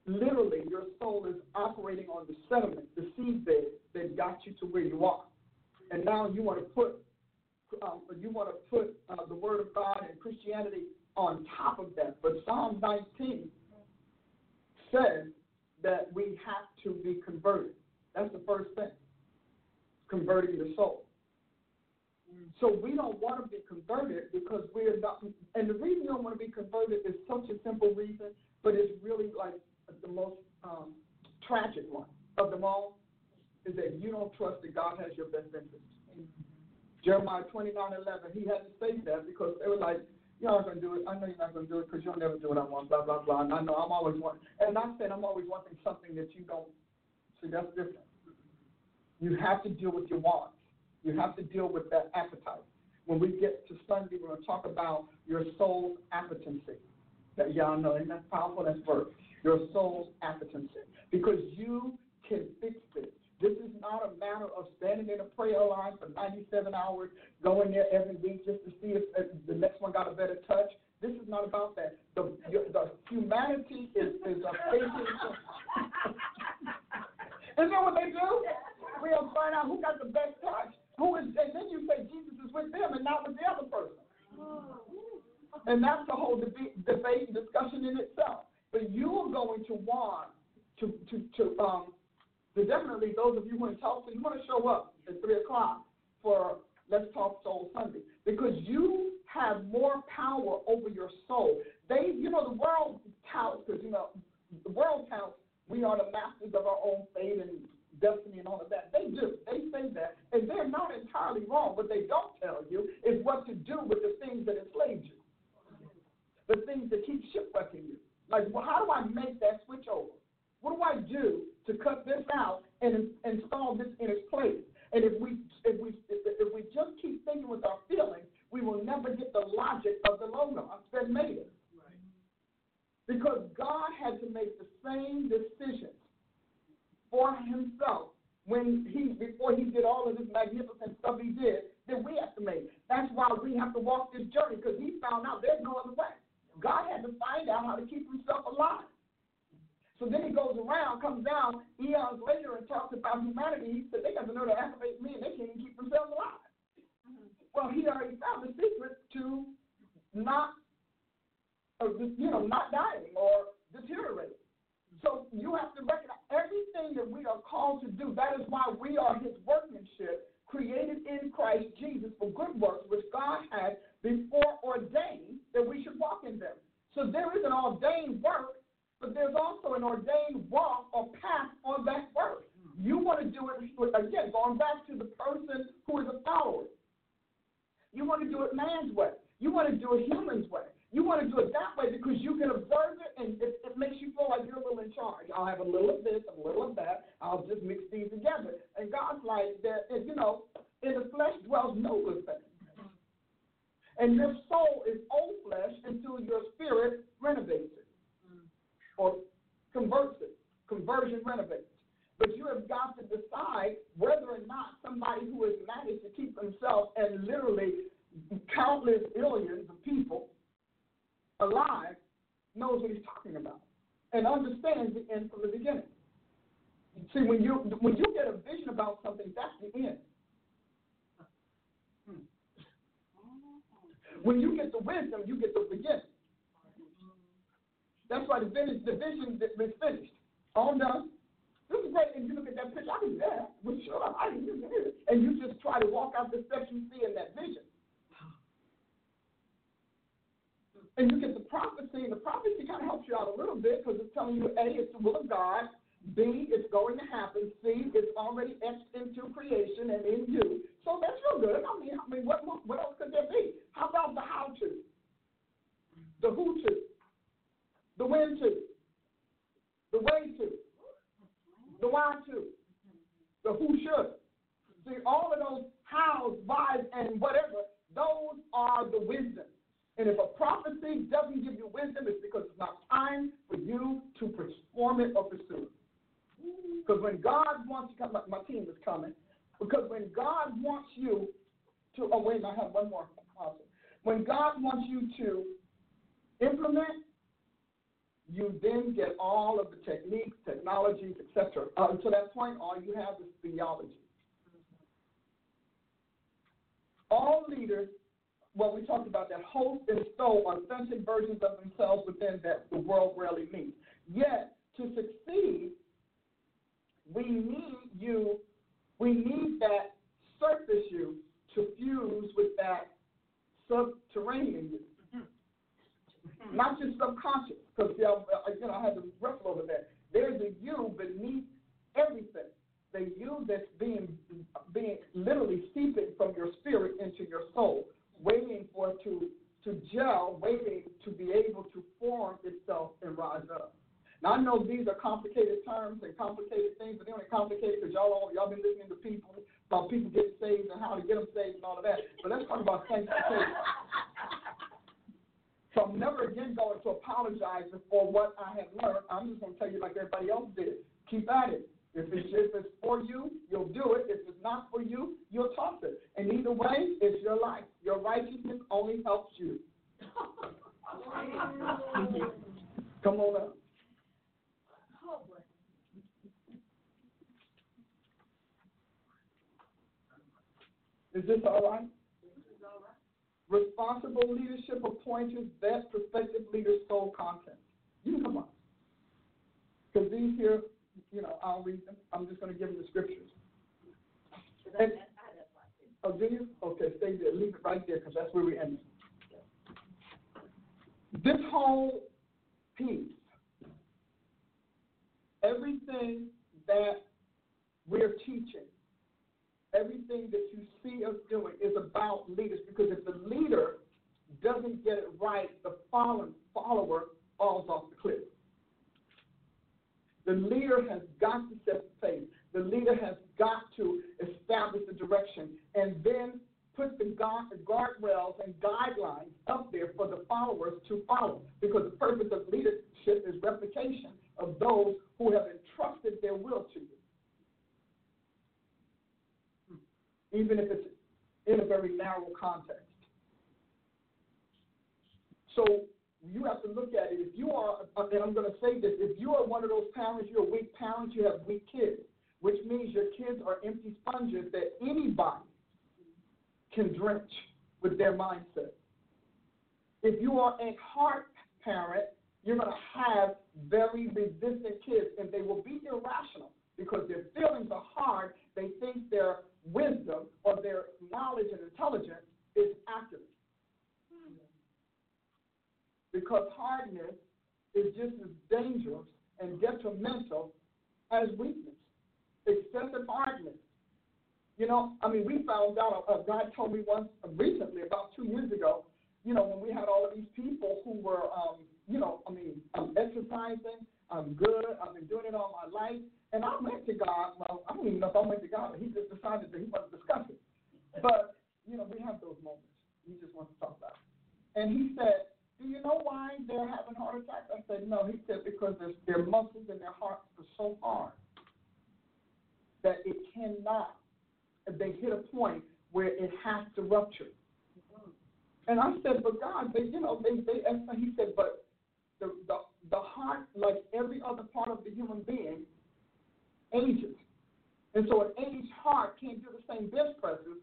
literally your soul is operating on the sediment, the seedbed that got you to where you are. And now you want to put um, you want to put uh, the Word of God and Christianity on top of that. But Psalm 19 says that we have to be converted. That's the first thing, converting the soul. So we don't want to be converted because we're not. And the reason you don't want to be converted is such a simple reason, but it's really like the most um, tragic one of them all is that you don't trust that God has your best interest. Jeremiah 29 11, he had to say that because they were like, You're not going to do it. I know you're not going to do it because you'll never do what I want, blah, blah, blah. And I know I'm always wanting, and not saying I'm always wanting something that you don't. See, that's different. You have to deal with your wants, you have to deal with that appetite. When we get to Sunday, we're going to talk about your soul's appetency. That y'all know, and that's that powerful? That's verse your soul's appetency, because you can fix this. This is not a matter of standing in a prayer line for 97 hours, going there every week just to see if, the next one got a better touch. This is not about that. The, the humanity is, is a faking. Isn't that what they do? We'll find out who got the best touch. Who is, and then you say Jesus is with them and not with the other person. And that's the whole debate, debate and discussion in itself. But you are going to want to, to, to um, to definitely those of you who are in Tulsa, you want to show up at 3 o'clock for Let's Talk Soul Sunday because you have more power over your soul. They, you know, the world touts, because, you know, the world touts we are the masters of our own fate and destiny and all of that. They do. They say that. And they're not entirely wrong. What they don't tell you is what to do with the things that enslaved you, the things that keep shipwrecking you. Like, well, how do I make that switch over? What do I do to cut this out and install this in its place? And if we if we if we just keep thinking with our feelings, we will never get the logic of the loner that made it. Right. Because God had to make the same decisions for Himself when He before He did all of this magnificent stuff He did that we have to make. That's why we have to walk this journey because He found out there's no other way. God had to find out how to keep himself alive. So then he goes around, comes down eons later and talks about humanity. He said they got to know to activate me and they can't keep themselves alive. Well, he already found the secret to not, uh, you know, not dying or deteriorating. So you have to recognize everything that we are called to do. That is why we are his workmanship, created in Christ Jesus for good works, which God had before ordained that we should walk in them. So there is an ordained work, but there's also an ordained walk or path on that work. You want to do it, again, going back to the person who is a follower. You want to do it man's way. You want to do it human's way. You want to do it that way because you can observe it and it, it makes you feel like you're a little in charge. I'll have a little of this, a little of that. I'll just mix these together. And God's like that, you know, in the flesh dwells no good thing. And your soul is old flesh until your spirit renovates it or converts it. Conversion renovates. But you have got to decide whether or not somebody who has managed to keep himself and literally countless billions of people alive knows what he's talking about and understands the end from the beginning. See, when you when you get a vision about something, that's the end. Hmm. When you get the wisdom, you get the beginning. That's why the vision, the vision is finished. All done. This is great. And you look at that picture, I can do that. Well, sure, I can do that. And you just try to walk out the steps you see in that vision. And you get the prophecy, and the prophecy kind of helps you out a little bit because it's telling you, A, it's the will of God. B, it's going to happen. C, it's already etched into creation and in you. So that's real good. I mean, I mean, what what else could there be? How about the how to, the who to, the when to, the way to, the why to, the who should. See, all of those hows, whys, and whatever, those are the wisdom. And if a prophecy doesn't give you wisdom, it's because it's not time for you to perform it or pursue it. Because when God wants to come, my team is coming. Because when God wants you to, oh wait, I have one more. When God wants you to implement, you then get all of the techniques, technologies, etc. Uh, to that point, all you have is theology. All leaders well, we talked about that host and stow authentic versions of themselves within that the world rarely meets. Yet, to succeed, we need you, we need that surface you to fuse with that subterranean you. Mm-hmm. Not just subconscious, because you know, I had to wrestle over that. There's a you beneath everything. The you that's being being literally seeping from your spirit into your soul waiting for it to, to gel, waiting to be able to form itself and rise up. Now I know these are complicated terms and complicated things, but they're only complicated because y'all all y'all been listening to people about people getting saved and how to get them saved and all of that. But let's talk about sanctification. So I'm never again going to apologize for what I have learned. I'm just going to tell you like everybody else did. Keep at it. If it's, if it's for you, you'll do it. If it's not for you, you'll toss it. And either way, it's your life. Your righteousness only helps you. Come on up. Is this all right? Responsible leadership appointers vet prospective leaders' soul content. You come on. Because these here you know, I'll read them. I'm just going to give them the scriptures. And, oh, do you? Okay, stay there. Leave it right there because that's where we end. This whole piece, everything that we're teaching, everything that you see us doing is about leaders because if the leader doesn't get it right, the follower falls off the cliff. The leader has got to set the pace. The leader has got to establish the direction. And then put the guardrails and guidelines up there for the followers to follow. Because the purpose of leadership is replication of those who have entrusted their will to you. Hmm. Even if it's in a very narrow context. So you have to look at it. If you are, and I'm going to say this, if you are one of those parents, you're a weak parent, you have weak kids, which means your kids are empty sponges that anybody can drench with their mindset. If you are a hard parent, you're going to have very resistant kids, and they will be irrational because their feelings are hard. They think their wisdom or their knowledge and intelligence is accurate. Because hardness is just as dangerous and detrimental as weakness, excessive hardness. You know, I mean, we found out, uh, God told me once uh, recently, about two years ago, you know, when we had all of these people who were, um, you know, I mean, I'm exercising, I'm good, I've been doing it all my life, and I went to God. Well, I don't even know if I went to God. But He just decided that he wanted to discuss it. But, you know, we have those moments. He just wants to talk about it. And he said, do you know why they're having heart attacks? I said, no. He said, because their muscles in their hearts are so hard that it cannot, they hit a point where it has to rupture. Mm-hmm. And I said, but God, they, you know, they, they, and he said, but the, the, the heart, like every other part of the human being, ages. And so an aged heart can't do the same bench presses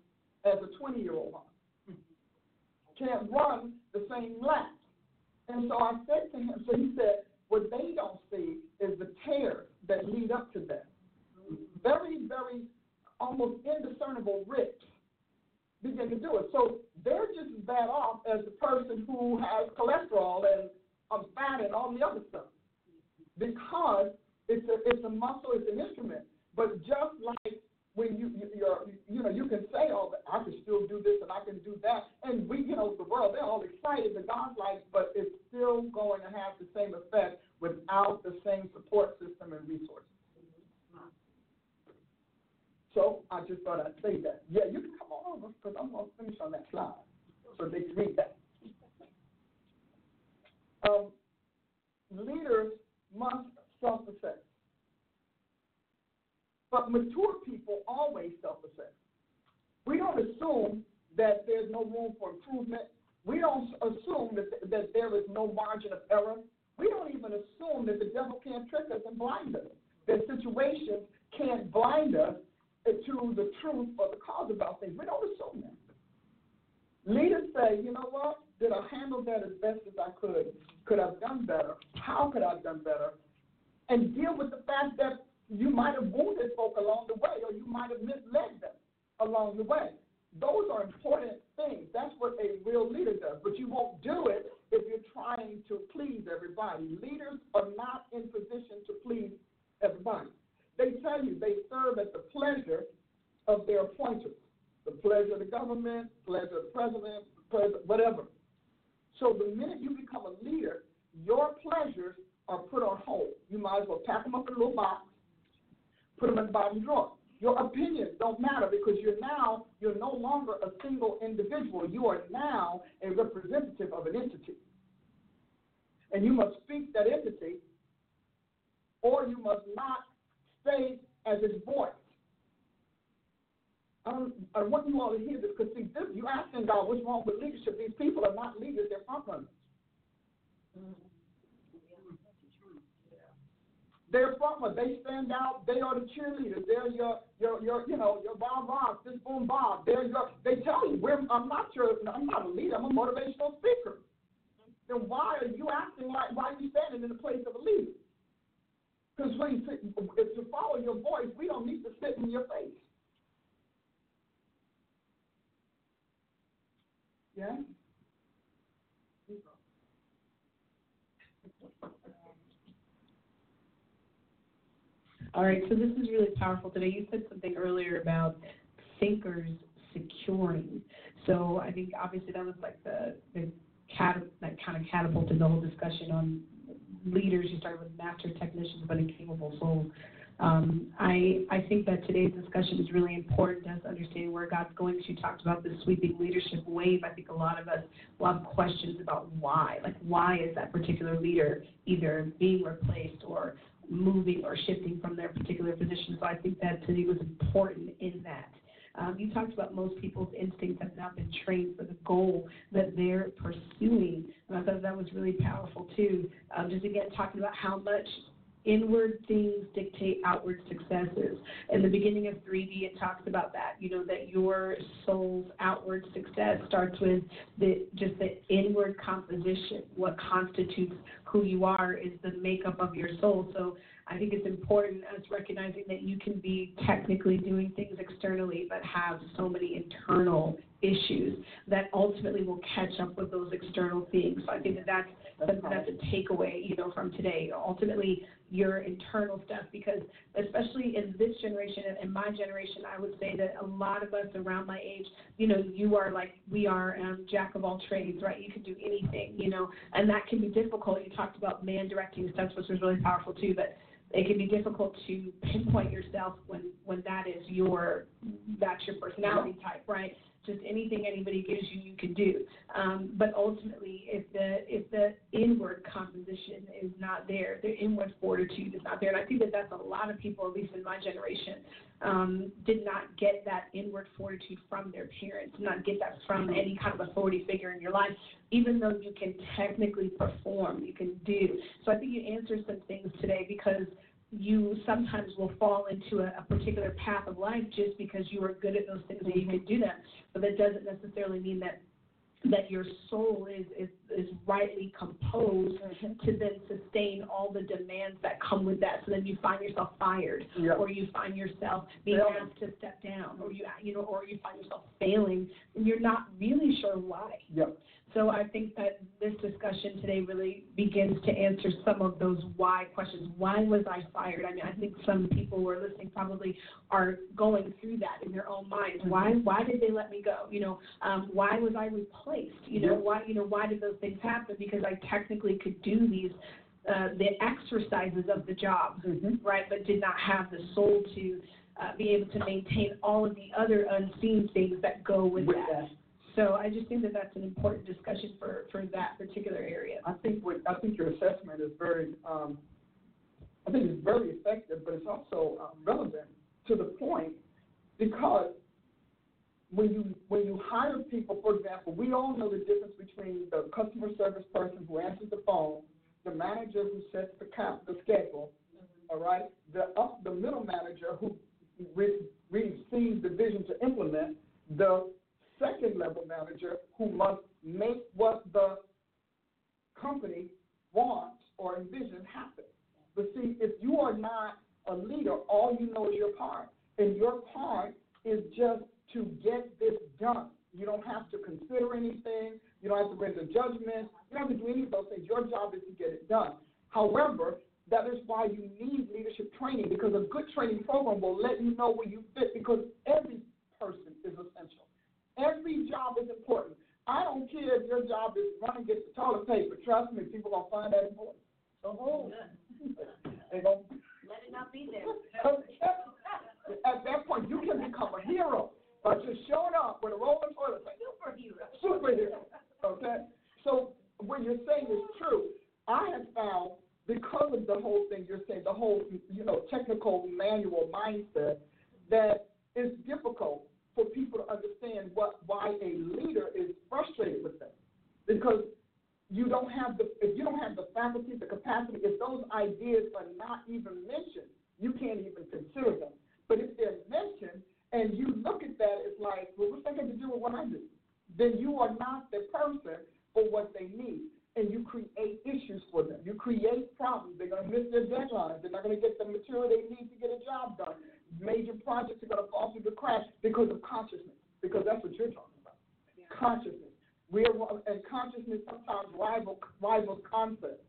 as a 20 year old heart. Mm-hmm. Can't run the same laps. And so I said to him, so he said, what they don't see is the tears that lead up to that. Very, very almost indiscernible rips begin to do it. So they're just as bad off as the person who has cholesterol and um, fat and all the other stuff. Because it's a, it's a muscle, it's an instrument. But just like when you you're you know you can say oh I can still do this and I can do that and we you know the world they're all excited but God's like but it's still going to have the same effect without the same support system and resources. So I just thought I'd say that. Yeah, you can come on over because I'm to finish on that slide so they can read that. Um, leaders must self-assess. But mature people always self-assess. We don't assume that there's no room for improvement. We don't assume that, that there is no margin of error. We don't even assume that the devil can't trick us and blind us, that situations can't blind us to the truth or the cause about things. We don't assume that. Leaders say, you know what? Did I handle that as best as I could? Could I have done better? How could I have done better? And deal with the fact that you might have wounded folk along the way, or you might have misled them along the way. Those are important things. That's what a real leader does. But you won't do it if you're trying to please everybody. Leaders are not in position to please everybody. They tell you they serve at the pleasure of their appointers, the pleasure of the government, pleasure of the president, pleasure, whatever. So the minute you become a leader, your pleasures are put on hold. You might as well pack them up in a little box put them in the bottom drawer. Your opinions don't matter because you're now you're no longer a single individual. You are now a representative of an entity. And you must speak that entity, or you must not stay as its voice. Um, I want you all to hear this because see, this, you're asking God what's wrong with leadership. These people are not leaders; they're front runners. Mm-hmm. They're frontmen. They stand out. They are the cheerleaders. They're your, your, your, you know, your Bob Ross, this boom Bob. They're your. They tell you, we're, I'm not your, I'm not a leader. I'm a motivational speaker. Then why are you acting like? Why are you standing in the place of a leader? Because when you if to follow your voice, we don't need to sit in your face. Yeah. All right, so this is really powerful today. You said something earlier about thinkers securing. So I think obviously that was like the, the cat, that kind of catapulted the whole discussion on leaders. You started with master technicians, but incapable souls. Um, I I think that today's discussion is really important to us understanding where God's going. She talked about the sweeping leadership wave. I think a lot of us will have questions about why. Like, why is that particular leader either being replaced or moving or shifting from their particular position? So I think that today was important in that. Um, you talked about most people's instincts have not been trained for the goal that they're pursuing. And I thought that was really powerful too. Um, just again, talking about how much inward things dictate outward successes. In the beginning of 3D, it talks about that, you know, that your soul's outward success starts with the just the inward composition. What constitutes who you are is the makeup of your soul. So I think it's important as recognizing that you can be technically doing things externally, but have so many internal issues that ultimately will catch up with those external things. So I think that that's that's a takeaway, you know, from today. Ultimately, your internal stuff, because especially in this generation and in my generation, I would say that a lot of us around my age, you know, you are like we are um, jack of all trades, right? You can do anything, you know, and that can be difficult. You talked about man directing steps, which was really powerful too, but it can be difficult to pinpoint yourself when when that is your that's your personality type, right? Just anything anybody gives you, you can do. Um, but ultimately, if the if the inward composition is not there, the inward fortitude is not there, and I think that that's a lot of people, at least in my generation, um, did not get that inward fortitude from their parents, not get that from any kind of authority figure in your life. Even though you can technically perform, you can do. So I think you answered some things today because you sometimes will fall into a, a, particular path of life just because you are good at those things and you can do them. But that doesn't necessarily mean that that your soul is is, is rightly composed mm-hmm. to then sustain all the demands that come with that. So then you find yourself fired, yeah. or you find yourself being asked to step down, or you you know, or you find yourself failing, and you're not really sure why. Yeah. So I think that this discussion today really begins to answer some of those why questions. Why was I fired? I mean, I think some people who are listening probably are going through that in their own minds. Why why did they let me go? You know, um, why was I replaced? You know, why you know why did those things happen? Because I technically could do these uh, the exercises of the job, mm-hmm. right? But did not have the soul to uh, be able to maintain all of the other unseen things that go with, with that. that. So I just think that that's an important discussion for, for that particular area. I think what, I think your assessment is very, um, I think it's very effective, but it's also um, relevant to the point because when you when you hire people, for example, we all know the difference between the customer service person who answers the phone, the manager who sets the count, the schedule, all right, the up the middle manager who re- receives the vision to implement, the second level manager who must make what the company wants or envisions happen. But see, if you are not a leader, all you know is your part. And your part is just to get this done. You don't have to consider anything. You don't have to render judgment. You don't have to do any of those things. Your job is to get it done. However, that is why you need leadership training because a good training program will let you know where you fit because every person is essential. Every job is important. I don't care if your job is run and get the toilet paper. Trust me, people are gonna find that important. So hold. they gonna let it not be there. At that point, you can become a hero by just showing up with a rolling toilet paper. Superhero. Superhero. Okay. So what you're saying is true. I have found because of the whole thing you're saying, the whole you know technical manual mindset, that it's difficult for people to understand what why a leader is frustrated with them. Because you don't have the if you don't have the faculty, the capacity, if those ideas are not even mentioned, you can't even consider them. But if they're mentioned and you look at that, it's like, well, what's that got to do with what I do? Then you are not the person for what they need. And you create issues for them. You create problems. They're going to miss their deadlines. They're not going to get the material they need to get a job done major projects are going to fall through the cracks because of consciousness, because that's what you're talking about. Yeah. Consciousness. We are, and consciousness sometimes rival, rivals concept.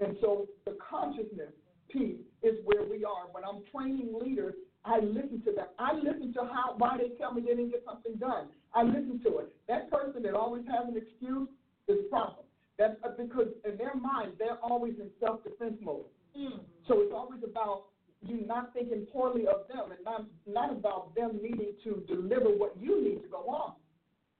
And so the consciousness piece is where we are. When I'm training leaders, I listen to them. I listen to how why they tell me they didn't get something done. I listen to it. That person that always has an excuse is a problem. That's because in their mind they're always in self-defense mode. Mm. So it's always about you not thinking poorly of them and not, not about them needing to deliver what you need to go on.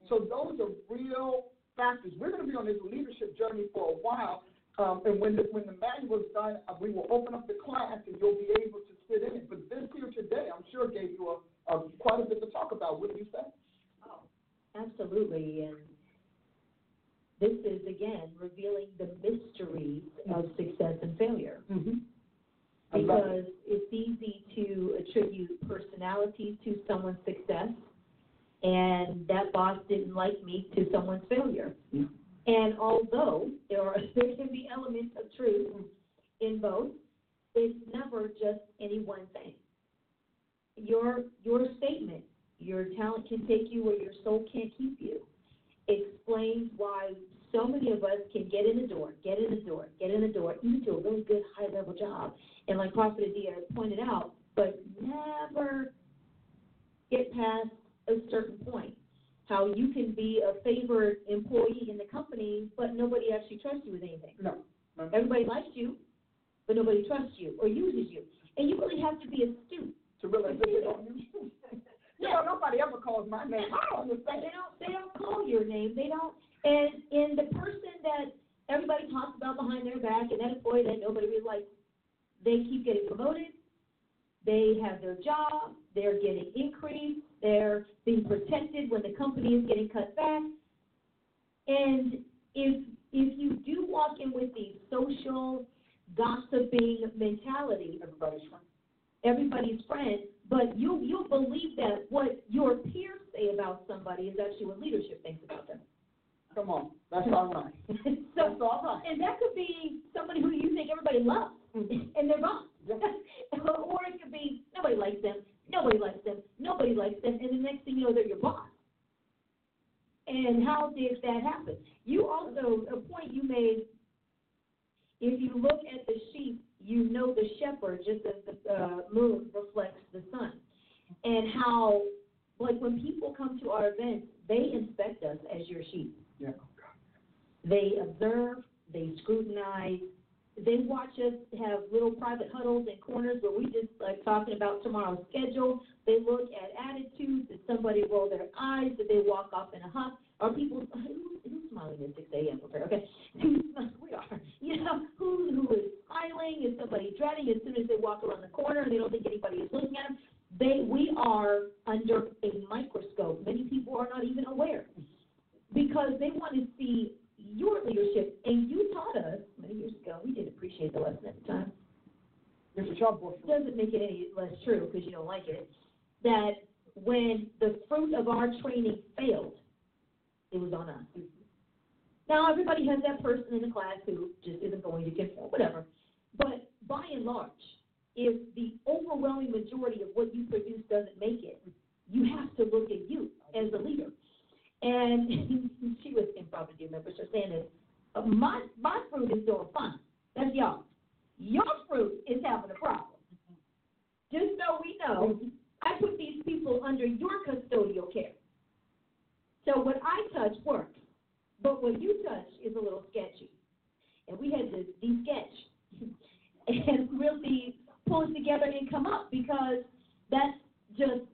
So those are real factors. We're going to be on this leadership journey for a while. Um, and when the, when the manual is done, uh, we will open up the class and you'll be able to sit in it. But this here today, I'm sure gave you a, a quite a bit to talk about. Wouldn't you say? Oh, Absolutely, and this is again revealing the mysteries of success and failure. Mm-hmm. I love it. Because it's easy to attribute personalities to someone's success, and that boss didn't like me to someone's failure. Yeah. And although there are there can be elements of truth in both, it's never just any one thing. Your your statement, your talent can take you where your soul can't keep you, explains why so many of us can get in the door, get in the door, get in the door, even do a really good high level job, and like Prophet Adia pointed out, but never get past a certain point. How you can be a favored employee in the company, but nobody actually trusts you with anything. No. no. Everybody likes you, but nobody trusts you or uses you. And you really have to be astute. To realize that they don't use you. You know, nobody ever calls my name. I don't understand. They don't they don't call your name. They don't and and the person that everybody talks about behind their back and that employee that nobody really likes, they keep getting promoted, they have their job, they're getting increased, they're being protected when the company is getting cut back. And if if you do walk in with the social gossiping mentality, Everybody's friend. everybody's friend, but you you'll believe that what your peers say about somebody is actually what leadership thinks about them. Come on. That's all right. That's so, all right. and that could be somebody who you think everybody loves, and they're wrong. Yeah. or it could be nobody likes them, nobody likes them, nobody likes them, and the next thing you know, they're your boss. And how did that happen? You also, a point you made, if you look at the sheep, you know the shepherd just as the uh, moon reflects the sun. And how, like when people come to our events, they inspect us as your sheep. Yeah. Oh, they observe, they scrutinize, they watch us have little private huddles and corners where we just like talking about tomorrow's schedule. They look at attitudes. Did somebody roll their eyes? Did they walk off in a huff? Are people who, who's smiling at 6 a.m. Okay, who's we are. You know who who is smiling? Is somebody dreading as soon as they walk around the corner and they don't think anybody is looking at them? They we are under a microscope. Many people are not even aware because they want to see your leadership. And you taught us many years ago. We didn't appreciate the lesson at the time. It's a job. Doesn't make it any less true because you don't like it. That when the fruit of our training failed, it was on us. Now everybody has that person in the class who just isn't going to conform, whatever. But by and large, if the overwhelming majority of what you produce doesn't make it, you have to look at you as a leader. And she was in Prophet Dear Member, so saying uh, my, my fruit is doing fine. That's y'all. Your fruit is having a problem. Just so we know, I put these people under your custodial care. So what I touch works, but what you touch is a little sketchy. And we had to de-sketch and really pull it together and come up because that's just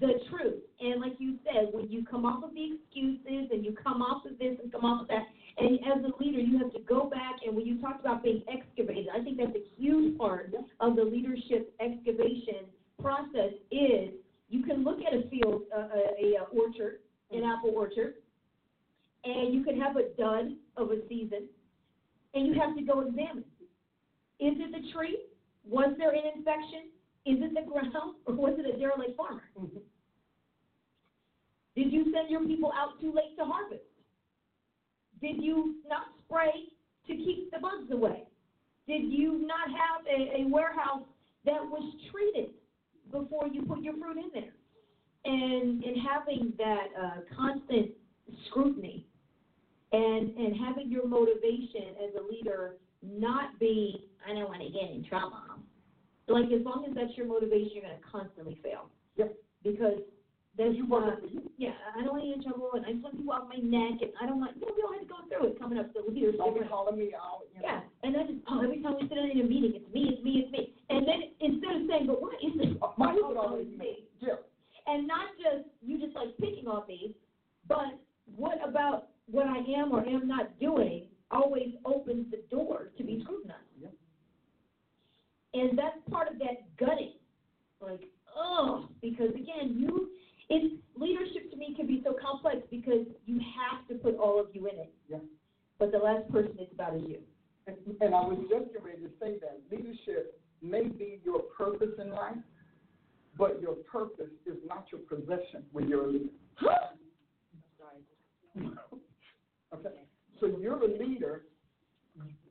the truth. And like you said, when you come off of the excuses and you come off of this and come off of that, and as a leader, you have to go back and when you talked about being excavated, I think that's a huge part of the leadership excavation process is you can look at a field, uh, uh a, a orchard, an apple orchard, and you can have a dud of a season, and you have to go examine. Is it the tree? Was there an infection? Is it the ground, or was it a derelict farmer? Mm-hmm. Did you send your people out too late to harvest? Did you not spray to keep the bugs away? Did you not have a, a warehouse that was treated before you put your fruit in there? And and having that uh, constant scrutiny and and having your motivation as a leader not be I don't want to get in trouble. Like as long as that's your motivation, you're going to constantly fail. Yep. Because there's you want uh, yeah, I don't want to get in trouble, and I just want people off my neck, and I don't want you know we all had to go through it coming up. So here's all calling me out. You know. Yeah, and then just oh, every time we sit down in a meeting, it's me, it's me, it's me, and then instead of saying, but why is this? Uh, Mine is always me. Yeah. And not just you just like picking on me, but what about what I am or am not doing always opens the door to be scrutinized. Yep. And that's part of that gutting. Like, oh, because again, you it's leadership to me can be so complex because you have to put all of you in it. Yeah. But the last person is about is you. And, and I was just ready to say that leadership may be your purpose in life, but your purpose is not your possession when you're a leader. Sorry. okay. So you're a leader.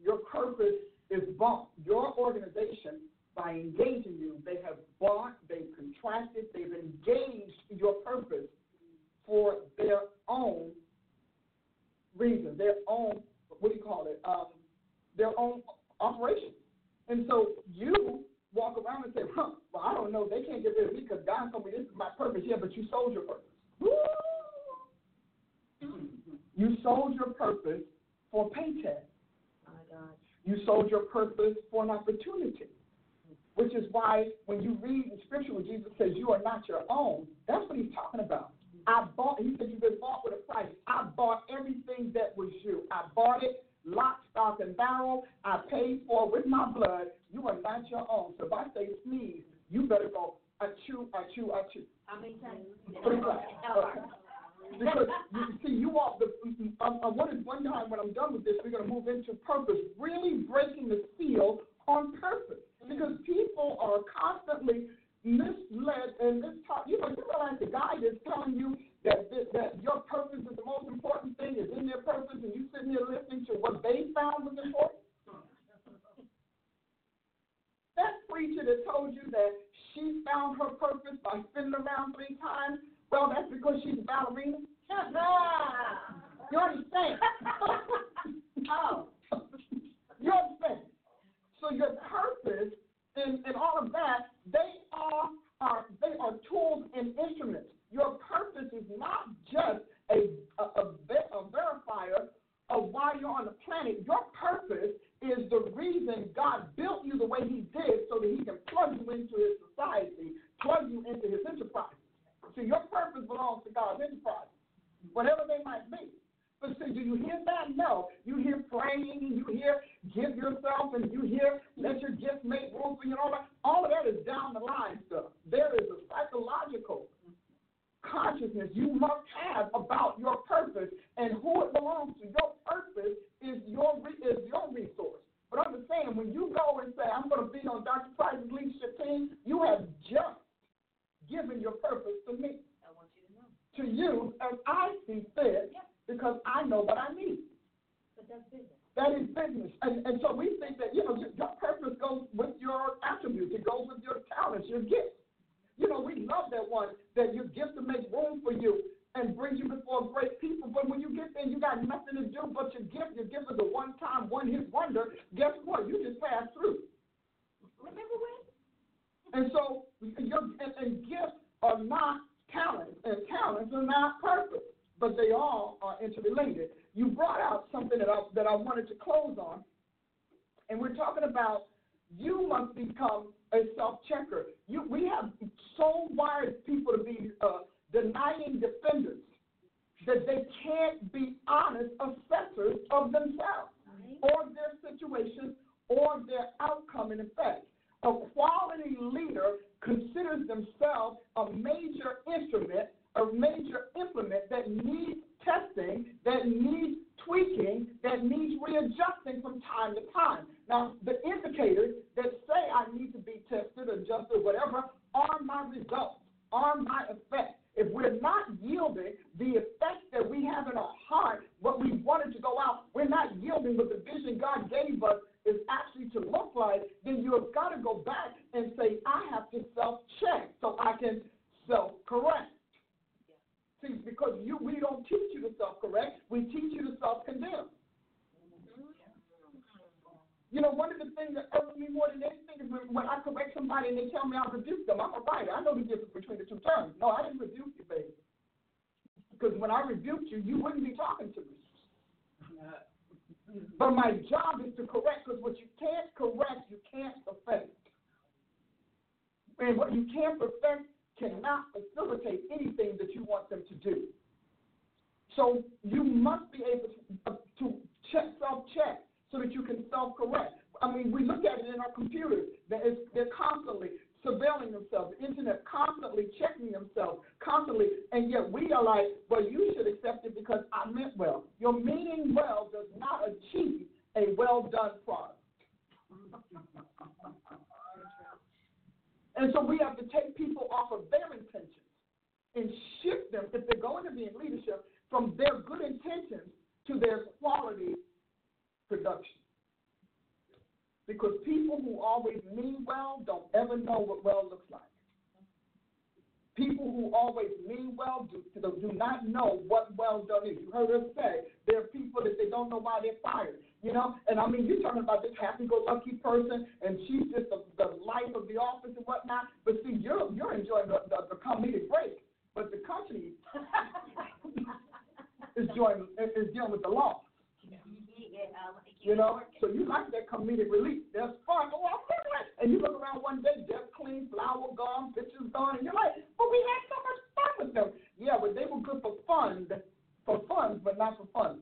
Your purpose is bought. Your organization by engaging you, they have bought, they've contracted, they've engaged your purpose for their own reason, their own what do you call it? Um, their own operation. And so you walk around and say, huh, well, I don't know, they can't get rid of me because God told me this is my purpose. Yeah, but you sold your purpose. You sold your purpose for a paycheck. My God. You sold your purpose for an opportunity. Which is why when you read in Scripture when Jesus says you are not your own, that's what he's talking about. I bought, he said you've been bought with a price. I bought everything that was you. I bought it lock, stock, and barrel. I paid for with my blood. You are not your own. So if I say sneeze, you better go achoo, achoo, achoo. How many times? Three times. Because you see, you all. The, I, I wanted one time when I'm done with this, we're going to move into purpose, really breaking the seal on purpose, because people are constantly misled and taught. You know, you realize the guy that's telling you that that your purpose is the most important thing is in their purpose, and you sitting there listening to what they found was important. That preacher that told you that she found her purpose by spinning around three times, well, that's because she's a ballerina. you understand? oh. You understand? So your purpose and, and all of that, they are, are they are tools and instruments. Your purpose is not just a, a, a, a verifier of why you're on the planet. Your purpose is the reason God built you the way He did so that He can plug you into His society, plug you into His enterprise. See, your purpose belongs to God's enterprise, whatever they might be. But you hear that? No. You hear praying, you hear give yourself, and you hear let your gifts make room for you, and all that. All of that is down the line stuff. There is a psychological consciousness you must have about your purpose and who it belongs to. Your purpose is your is your resource. But understand, when you go and say, I'm going to be on Dr. Price's leadership team, you have just given your purpose to me. I want you to know. To you, as I see fit, yeah. Because I know what I need. But that's business. That is business. And, and so we think that, you know, your purpose goes with your attributes, it goes with your talents, your gifts. You know, we love that one that your gift to make room for you and bring you before great people. But when you get there, you got nothing to do but your gift. Your gift is a one time, one hit wonder. Guess what? You just passed through. Remember when? And so, your, and, and gifts are not talents, and talents are not purpose, but they all are interrelated. You brought out something that I, that I wanted to close on, and we're talking about you must become a self-checker. You, we have so wired people to be uh, denying defenders that they can't be honest assessors of themselves or their situations or their outcome and effect. A quality leader considers themselves a major instrument, a major implement that needs testing, that needs tweaking, that needs readjusting from time to time. Now, the indicators that say I need to be tested, adjusted, whatever, are my results, are my effects. If we're not yielding the effect that we have in our heart, what we wanted to go out, we're not yielding what the vision God gave us is actually to look like, then you have got to go back and say, I have to self check so I can self correct. See, because you we don't teach you to self correct, we teach you to self condemn. You know, one of the things that irks me more than anything is when, when I correct somebody and they tell me I rebuke them. I'm a writer. I know the difference between the two terms. No, I didn't rebuke you, baby. Because when I rebuked you, you wouldn't be talking to me. But my job is to correct, because what you can't correct, you can't perfect. And what you can't perfect cannot facilitate anything that you want them to do. So you must be able to, uh, to check, self-check so that you can self-correct. I mean, we look at it in our computers. They're, they're constantly surveilling themselves, the internet constantly checking themselves, constantly, and yet we are like, well, you should accept it because I meant well. Your meaning well does not achieve a well done product. and so we have to take people off of their intentions and shift them, if they're going to be in leadership, from their good intentions to their quality production. Because people who always mean well don't ever know what well looks like. People who always mean well do, do not know what well done is. You heard us say there are people that they don't know why they're fired. You know, and I mean, you're talking about this happy-go-lucky person, and she's just the, the life of the office and whatnot. But see, you're you're enjoying the, the, the comedic break, but the country is doing is dealing with the law. You know, so you like that comedic relief. That's fun. Oh, I'm it. And you look around one day, desk clean, flower gone, pictures gone, and you're like, but we had so much fun with them. Yeah, but they were good for fun, for fun, but not for fun.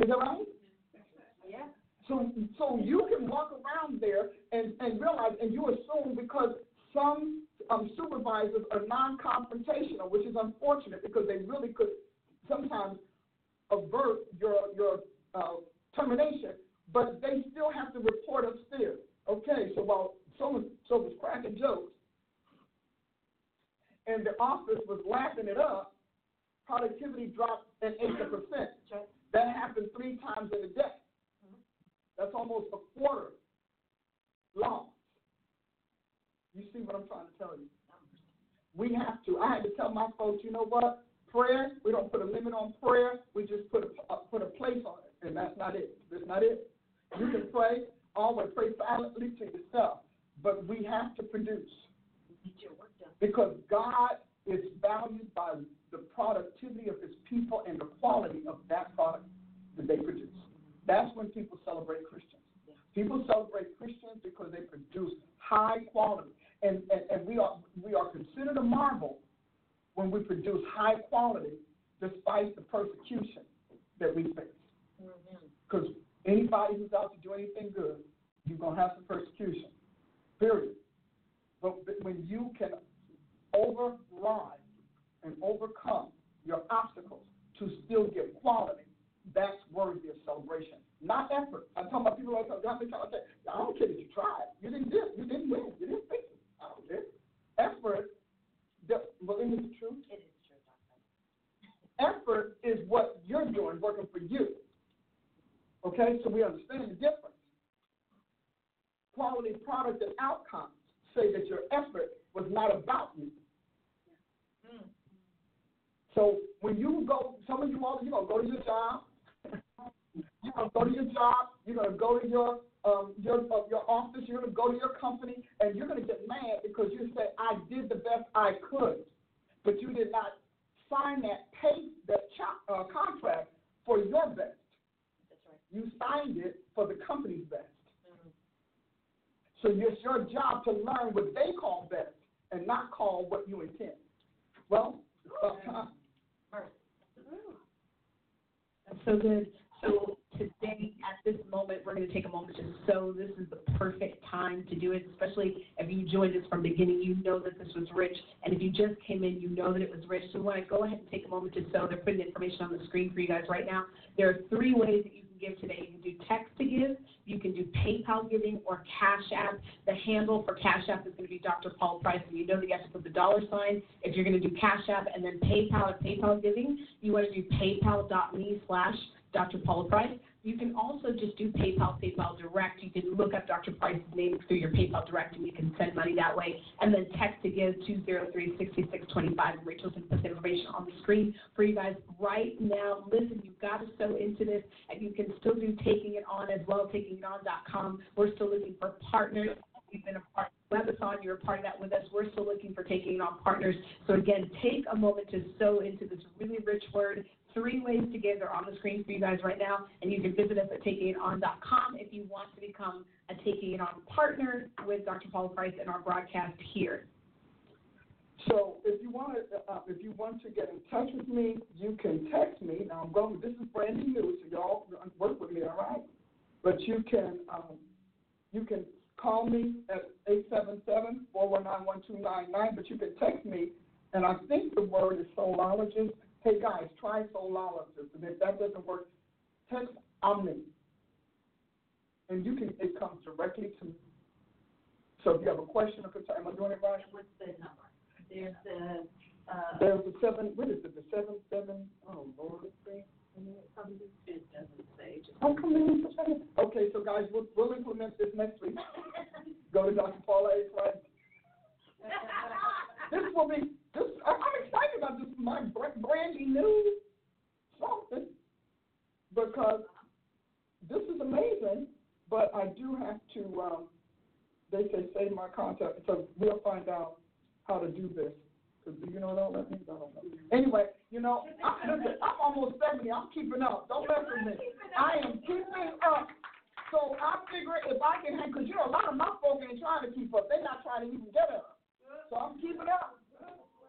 Is that right? Yeah. So, so you can walk around there and, and realize, and you assume because some um, supervisors are non-confrontational, which is unfortunate because they really could sometimes avert your your uh, termination, but they still have to report upstairs. Okay, so while someone so was cracking jokes, and the office was laughing it up, productivity dropped at eight percent. That happened three times in a day. That's almost a quarter loss. You see what I'm trying to tell you? We have to. I had to tell my folks, you know what? Prayer, we don't put a limit on prayer. We just put a, uh, put a place on it, and that's not it. That's not it. You can pray, always pray silently to yourself, but we have to produce because God is valued by the productivity of His people and the quality of that product that they produce. That's when people celebrate Christians. People celebrate Christians because they produce high quality and, and, and we are we are considered a marvel when we produce high quality despite the persecution that we face. Because mm-hmm. anybody who's out to do anything good, you're gonna have some persecution. Period. But, but when you can override and overcome your obstacles to still get quality, that's worthy of celebration. Not effort. I'm talking about people like that. I don't care that you tried. You didn't do. You didn't win. You didn't fix it. Effort. Well, isn't it true? It is true. Effort is what you're doing, working for you. Okay, so we understand the difference. Quality product and outcomes say that your effort was not about you. Mm. So when you go, some of you all, you gonna go to your job. you're gonna go to your job. You're gonna go to your um, your uh, your office. You're gonna go to your company, and you're gonna get mad because you say, "I did the best I could," but you did not sign that pay that uh, contract for your best. That's right. You signed it for the company's best. Mm-hmm. So it's your job to learn what they call best and not call what you intend. Well, uh, That's so good. So today, at this moment, we're going to take a moment to sow. This is the perfect time to do it, especially if you joined us from beginning. You know that this was rich. And if you just came in, you know that it was rich. So we want to go ahead and take a moment to sow. They're putting information on the screen for you guys right now. There are three ways that you can give today. You can do text to give, you can do PayPal giving, or Cash App. The handle for Cash App is going to be Dr. Paula Price, and you know that you have to put the dollar sign. If you're going to do Cash App and then PayPal or PayPal giving, you want to do paypal.me slash Dr. Paula Price. You can also just do PayPal, PayPal Direct. You can look up Dr. Price's name through your PayPal Direct and you can send money that way. And then text to give 203 6625. Rachel can put the information on the screen for you guys right now. Listen, you've got to sow into this and you can still do Taking It On as well, takingiton.com. We're still looking for partners. We've been a part of Webathon. You're a part of that with us. We're still looking for taking on partners. So again, take a moment to sow into this really rich word three ways to give. They're on the screen for you guys right now, and you can visit us at takingiton.com if you want to become a Taking It On partner with Dr. Paula Price and our broadcast here. So if you want to, uh, if you want to get in touch with me, you can text me. Now I'm going. This is brand new, so y'all work with me, all right? But you can, um, you can call me at 877-419-1299, but you can text me, and I think the word is soulologist Hey guys, try solalysis, and if that doesn't work, text Omni, and you can. It comes directly to me. So if you have a question or concern, am I doing it right? What's the number? There's the, uh, There's the seven. What is it? The seven seven. Oh Lord. It doesn't say, just. How come they need to say it? Okay, so guys, we'll, we'll implement this next week. Go to Dr. Paula A. Price. This will be, this, I'm excited about this, my br- brandy new something, because this is amazing, but I do have to, um, they say save my contact, so we'll find out how to do this. Cause do you know what all that means? I don't know. Anyway, you know, I, listen, I'm almost seventy, I'm keeping up, don't mess with me. I am keeping up. So I figure if I can, cause you know, a lot of my folk ain't trying to keep up, they're not trying to even get up. So I'm keeping up.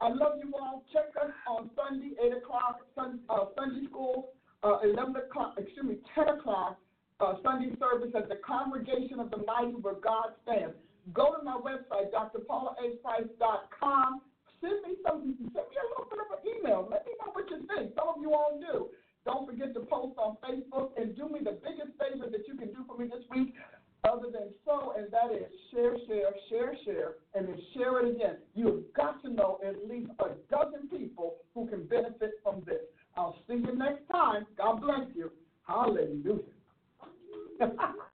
I love you all. Check us on Sunday, eight o'clock, Sun, uh, Sunday school, uh, eleven o'clock, excuse me, ten o'clock, uh, Sunday service at the Congregation of the Mighty where God stands. Go to my website, drpaulahprice.com. Send me some, send me a little bit of an email. Let me know what you think. Some of you all do. Don't forget to post on Facebook and do me the biggest favor that you can do for me this week other than sow, and that is share, share, share, share, and then share it again. You've got to know at least a dozen people who can benefit from this. I'll see you next time. God bless you. Hallelujah.